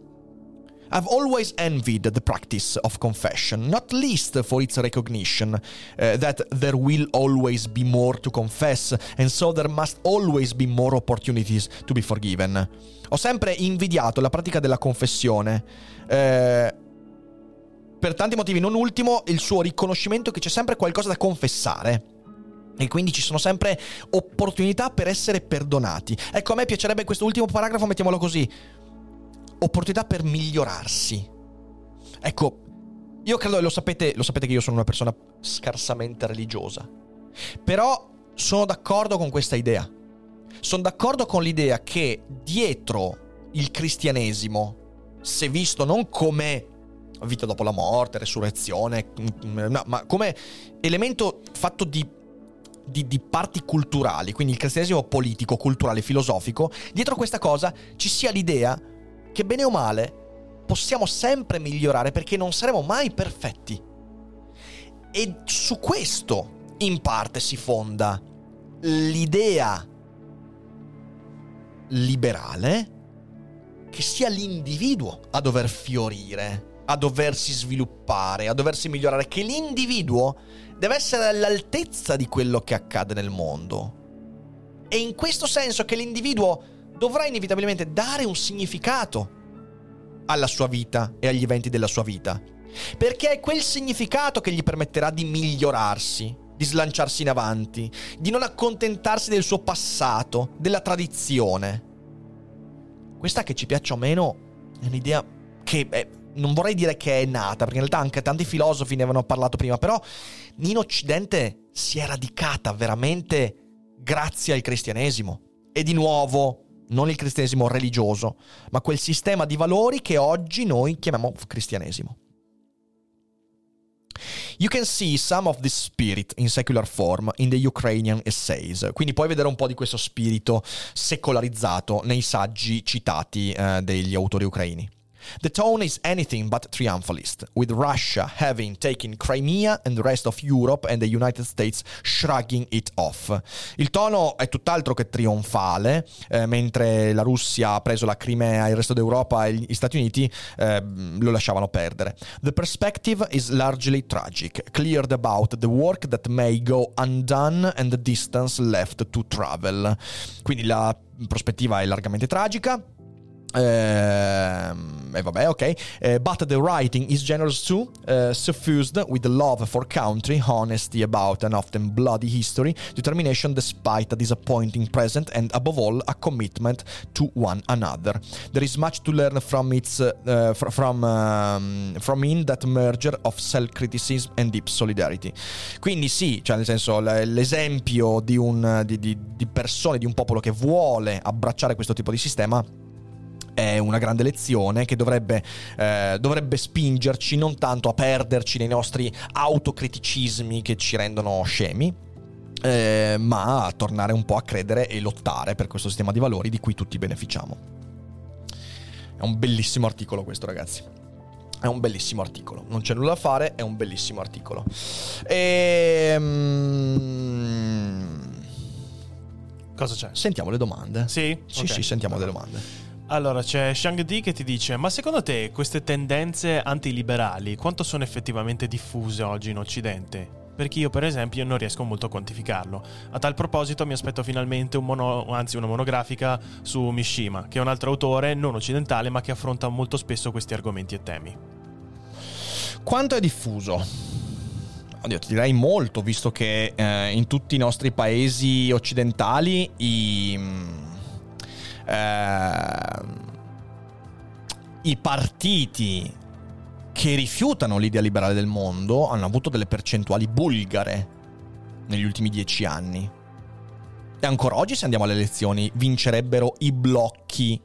I've always envied the practice of confession, not least for its recognition uh, that there will always be more to confess, and so there must always be more opportunities to be forgiven. Ho sempre invidiato la pratica della confessione. Eh, per tanti motivi, non ultimo il suo riconoscimento che c'è sempre qualcosa da confessare. E quindi ci sono sempre opportunità per essere perdonati. Ecco, a me piacerebbe questo ultimo paragrafo, mettiamolo così opportunità per migliorarsi. Ecco, io credo, lo sapete, lo sapete che io sono una persona scarsamente religiosa, però sono d'accordo con questa idea. sono d'accordo con l'idea che dietro il cristianesimo, se visto non come vita dopo la morte, resurrezione, no, ma come elemento fatto di, di, di, parti culturali, quindi il cristianesimo politico, culturale, filosofico, dietro questa cosa ci sia l'idea che bene o male possiamo sempre migliorare perché non saremo mai perfetti. E su questo in parte si fonda l'idea liberale che sia l'individuo a dover fiorire a doversi sviluppare, a doversi migliorare, che l'individuo deve essere all'altezza di quello che accade nel mondo. E in questo senso che l'individuo dovrà inevitabilmente dare un significato alla sua vita e agli eventi della sua vita. Perché è quel significato che gli permetterà di migliorarsi, di slanciarsi in avanti, di non accontentarsi del suo passato, della tradizione. Questa che ci piaccia o meno è un'idea che è non vorrei dire che è nata, perché in realtà anche tanti filosofi ne avevano parlato prima, però in Occidente si è radicata veramente grazie al cristianesimo. E di nuovo, non il cristianesimo religioso, ma quel sistema di valori che oggi noi chiamiamo cristianesimo. You can see some of this spirit in secular form in the Ukrainian essays. Quindi puoi vedere un po' di questo spirito secolarizzato nei saggi citati eh, degli autori ucraini. The tone is anything but triumphalist, with Russia having taken Crimea and the rest of Europe and the United States shrugging it off. Il tono è tutt'altro che trionfale, eh, mentre la Russia ha preso la Crimea, il resto d'Europa e gli Stati Uniti eh, lo lasciavano perdere. The perspective is largely tragic, cleared about the work that may go undone and the distance left to travel. Quindi la prospettiva è largamente tragica, Ehm, e vabbè, ok. Uh, but the writing is generous too, uh, suffused with love for country, honesty about an often bloody history, determination despite a disappointing present, and above all, a commitment to one another. There is much to learn from its uh, fr- from um, from in that merger of self-criticism and deep solidarity. Quindi sì, cioè nel senso l'esempio di, un, di, di, di persone, di un popolo che vuole abbracciare questo tipo di sistema è una grande lezione che dovrebbe, eh, dovrebbe spingerci non tanto a perderci nei nostri autocriticismi che ci rendono scemi, eh, ma a tornare un po' a credere e lottare per questo sistema di valori di cui tutti beneficiamo. È un bellissimo articolo questo, ragazzi. È un bellissimo articolo. Non c'è nulla da fare, è un bellissimo articolo. E... Ehm, Cosa c'è? Sentiamo le domande. Sì? Sì, okay. sì, sentiamo le domande. Allora c'è Shang-Di che ti dice: Ma secondo te queste tendenze antiliberali quanto sono effettivamente diffuse oggi in Occidente? Perché io, per esempio, non riesco molto a quantificarlo. A tal proposito, mi aspetto finalmente un mono, una monografica su Mishima, che è un altro autore non occidentale, ma che affronta molto spesso questi argomenti e temi. Quanto è diffuso? Oddio, ti direi molto, visto che eh, in tutti i nostri paesi occidentali i eh, i partiti che rifiutano l'idea liberale del mondo hanno avuto delle percentuali bulgare negli ultimi dieci anni. E ancora oggi, se andiamo alle elezioni, vincerebbero i blocchi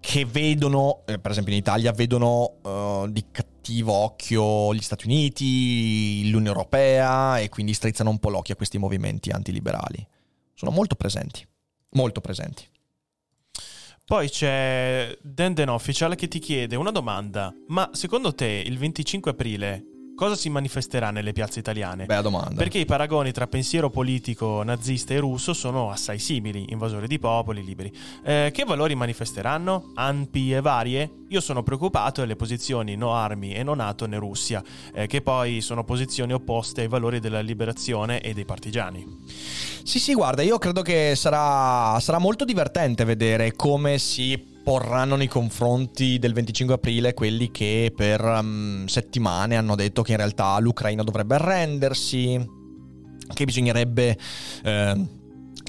che vedono, eh, per esempio in Italia, vedono uh, di cattivo occhio gli Stati Uniti, l'Unione Europea e quindi strizzano un po' l'occhio a questi movimenti antiliberali. Sono molto presenti molto presenti. Poi c'è Denden Official che ti chiede una domanda, ma secondo te il 25 aprile cosa si manifesterà nelle piazze italiane? Bella domanda. Perché i paragoni tra pensiero politico nazista e russo sono assai simili, invasori di popoli, liberi. Eh, che valori manifesteranno? Anpi e varie? Io sono preoccupato delle posizioni no armi e no NATO né Russia, eh, che poi sono posizioni opposte ai valori della liberazione e dei partigiani. Sì, sì, guarda, io credo che sarà, sarà molto divertente vedere come si porranno nei confronti del 25 aprile quelli che per um, settimane hanno detto che in realtà l'Ucraina dovrebbe arrendersi, che bisognerebbe... Eh,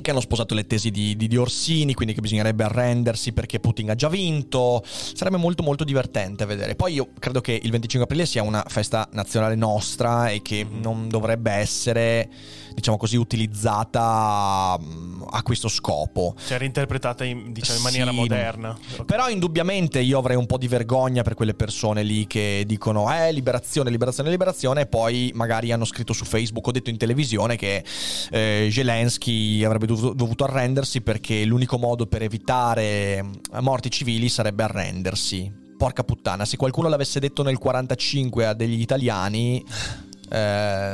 che hanno sposato le tesi di, di, di, Orsini, quindi che bisognerebbe arrendersi perché Putin ha già vinto. Sarebbe molto molto divertente vedere. Poi io credo che il 25 aprile sia una festa nazionale nostra e che non dovrebbe essere, diciamo così, utilizzata mm, a questo scopo. Cioè reinterpretata in, diciamo, in maniera sì, moderna. Però indubbiamente io avrei un po' di vergogna per quelle persone lì che dicono eh liberazione, liberazione, liberazione e poi magari hanno scritto su Facebook o detto in televisione che eh, Zelensky avrebbe dovuto, dovuto arrendersi perché l'unico modo per evitare mm, morti civili sarebbe arrendersi. Porca puttana, se qualcuno l'avesse detto nel 45 a degli italiani eh,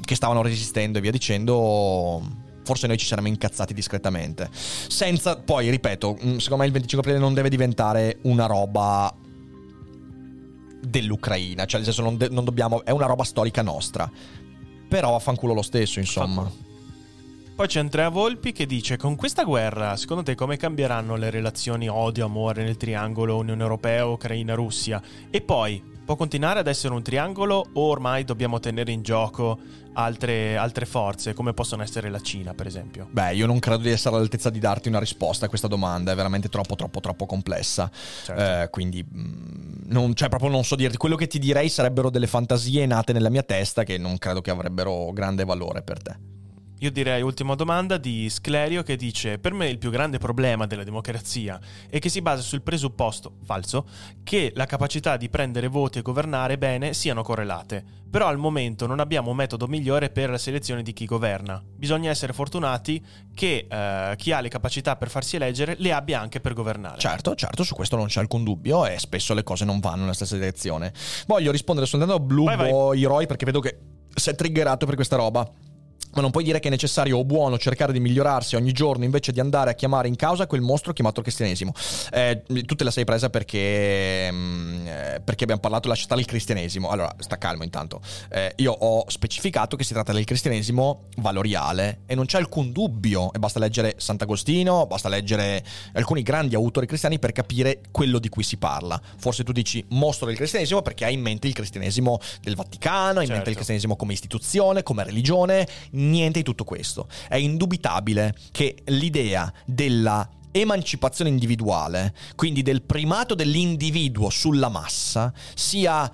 che stavano resistendo e via dicendo, forse noi ci saremmo incazzati discretamente. Senza, poi, ripeto, mm, secondo me il 25 aprile non deve diventare una roba dell'Ucraina, cioè nel senso non, de- non dobbiamo, è una roba storica nostra. Però fanculo lo stesso, insomma. Fanculo. Poi c'è Andrea Volpi che dice: Con questa guerra, secondo te come cambieranno le relazioni odio-amore nel triangolo Unione Europea, Ucraina, Russia? E poi può continuare ad essere un triangolo o ormai dobbiamo tenere in gioco altre, altre, forze, come possono essere la Cina, per esempio? Beh, io non credo di essere all'altezza di darti una risposta a questa domanda, è veramente troppo, troppo, troppo complessa. Certo. Eh, quindi, mm, non, cioè, proprio non so dirti. Quello che ti direi sarebbero delle fantasie nate nella mia testa che non credo che avrebbero grande valore per te. Io direi ultima domanda di Sclerio che dice: Per me il più grande problema della democrazia è che si basa sul presupposto, falso, che la capacità di prendere voti e governare bene siano correlate. Però al momento non abbiamo un metodo migliore per la selezione di chi governa. Bisogna essere fortunati che eh, chi ha le capacità per farsi eleggere le abbia anche per governare. Certo, certo, su questo non c'è alcun dubbio e spesso le cose non vanno nella stessa direzione. Voglio rispondere soltanto a Blue vai, Boy Roy perché vedo che si è triggerato per questa roba. Ma non puoi dire che è necessario o buono cercare di migliorarsi ogni giorno invece di andare a chiamare in causa quel mostro chiamato cristianesimo. Eh, tu te la sei presa perché, mm, eh, perché abbiamo parlato, lascia stare il cristianesimo. Allora, sta calmo intanto. Eh, io ho specificato che si tratta del cristianesimo valoriale e non c'è alcun dubbio. E basta leggere Sant'Agostino, basta leggere alcuni grandi autori cristiani per capire quello di cui si parla. Forse tu dici mostro del cristianesimo perché hai in mente il cristianesimo del Vaticano, hai in mente il certo. cristianesimo come istituzione, come religione niente di tutto questo. È indubitabile che l'idea della emancipazione individuale, quindi del primato dell'individuo sulla massa, sia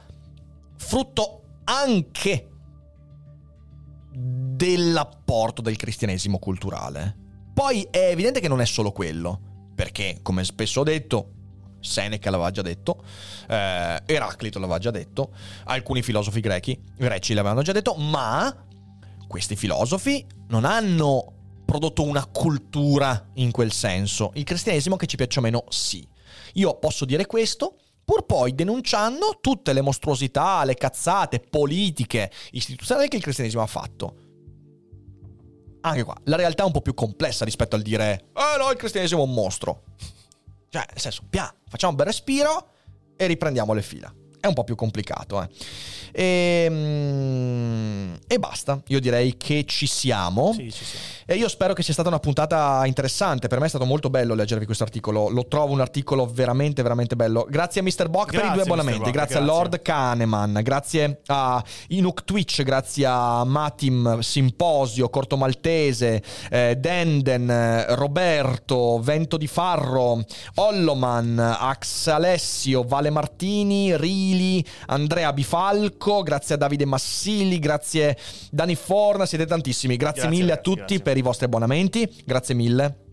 frutto anche dell'apporto del cristianesimo culturale. Poi è evidente che non è solo quello, perché, come spesso ho detto, Seneca l'aveva già detto, eh, Eraclito l'aveva già detto, alcuni filosofi grechi, greci l'avevano già detto, ma questi filosofi non hanno prodotto una cultura in quel senso. Il cristianesimo che ci piace o meno sì. Io posso dire questo, pur poi denunciando tutte le mostruosità, le cazzate politiche, istituzionali che il cristianesimo ha fatto. Anche qua, la realtà è un po' più complessa rispetto al dire, eh no, il cristianesimo è un mostro. Cioè, nel senso, pia, facciamo un bel respiro e riprendiamo le fila un po' più complicato. Eh. E, ehm, e, basta, io direi che ci siamo. Sì, ci siamo. E io spero che sia stata una puntata interessante. Per me è stato molto bello leggervi questo articolo. Lo trovo un articolo veramente, veramente bello. Grazie a Mr. Bock per i due abbonamenti. Bock, grazie, grazie, a Lord Kahneman. Grazie a Inuk Twitch. Grazie a Matim Simposio, Corto Maltese, eh, Denden, Roberto, Vento di Farro, Olloman, Ax Alessio, Vale Martini, Rili, Andrea Bifalco. Grazie a Davide Massili. Grazie Dani Forna. Siete tantissimi. Grazie, grazie mille a tutti grazie. per i vostri abbonamenti. Grazie mille.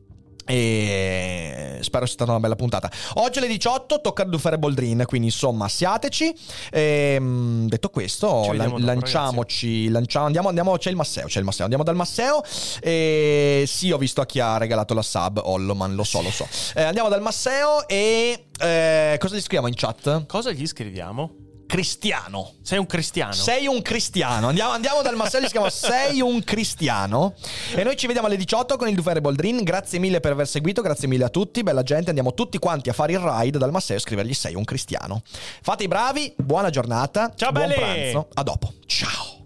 E spero sia stata una bella puntata. Oggi alle 18 tocca a Dufere Boldrin, quindi insomma siateci. E, ehm, detto questo, la- dopo, lanciamoci, lanciamo, andiamo, andiamo, c'è il Masseo, c'è il Masseo, andiamo dal Masseo. E sì, ho visto a chi ha regalato la sub, Holloman, lo so, lo so. Eh, andiamo dal Masseo e eh, cosa gli scriviamo in chat? Cosa gli scriviamo? Cristiano. Sei un cristiano. Sei un cristiano. Andiamo, andiamo dal Masselli, si chiama Sei un cristiano. E noi ci vediamo alle 18 con il Dufere Boldrin. Grazie mille per aver seguito, grazie mille a tutti, bella gente. Andiamo tutti quanti a fare il ride dal Masseo e scrivergli Sei un cristiano. Fate i bravi, buona giornata. Ciao buon belli. pranzo. A dopo. Ciao.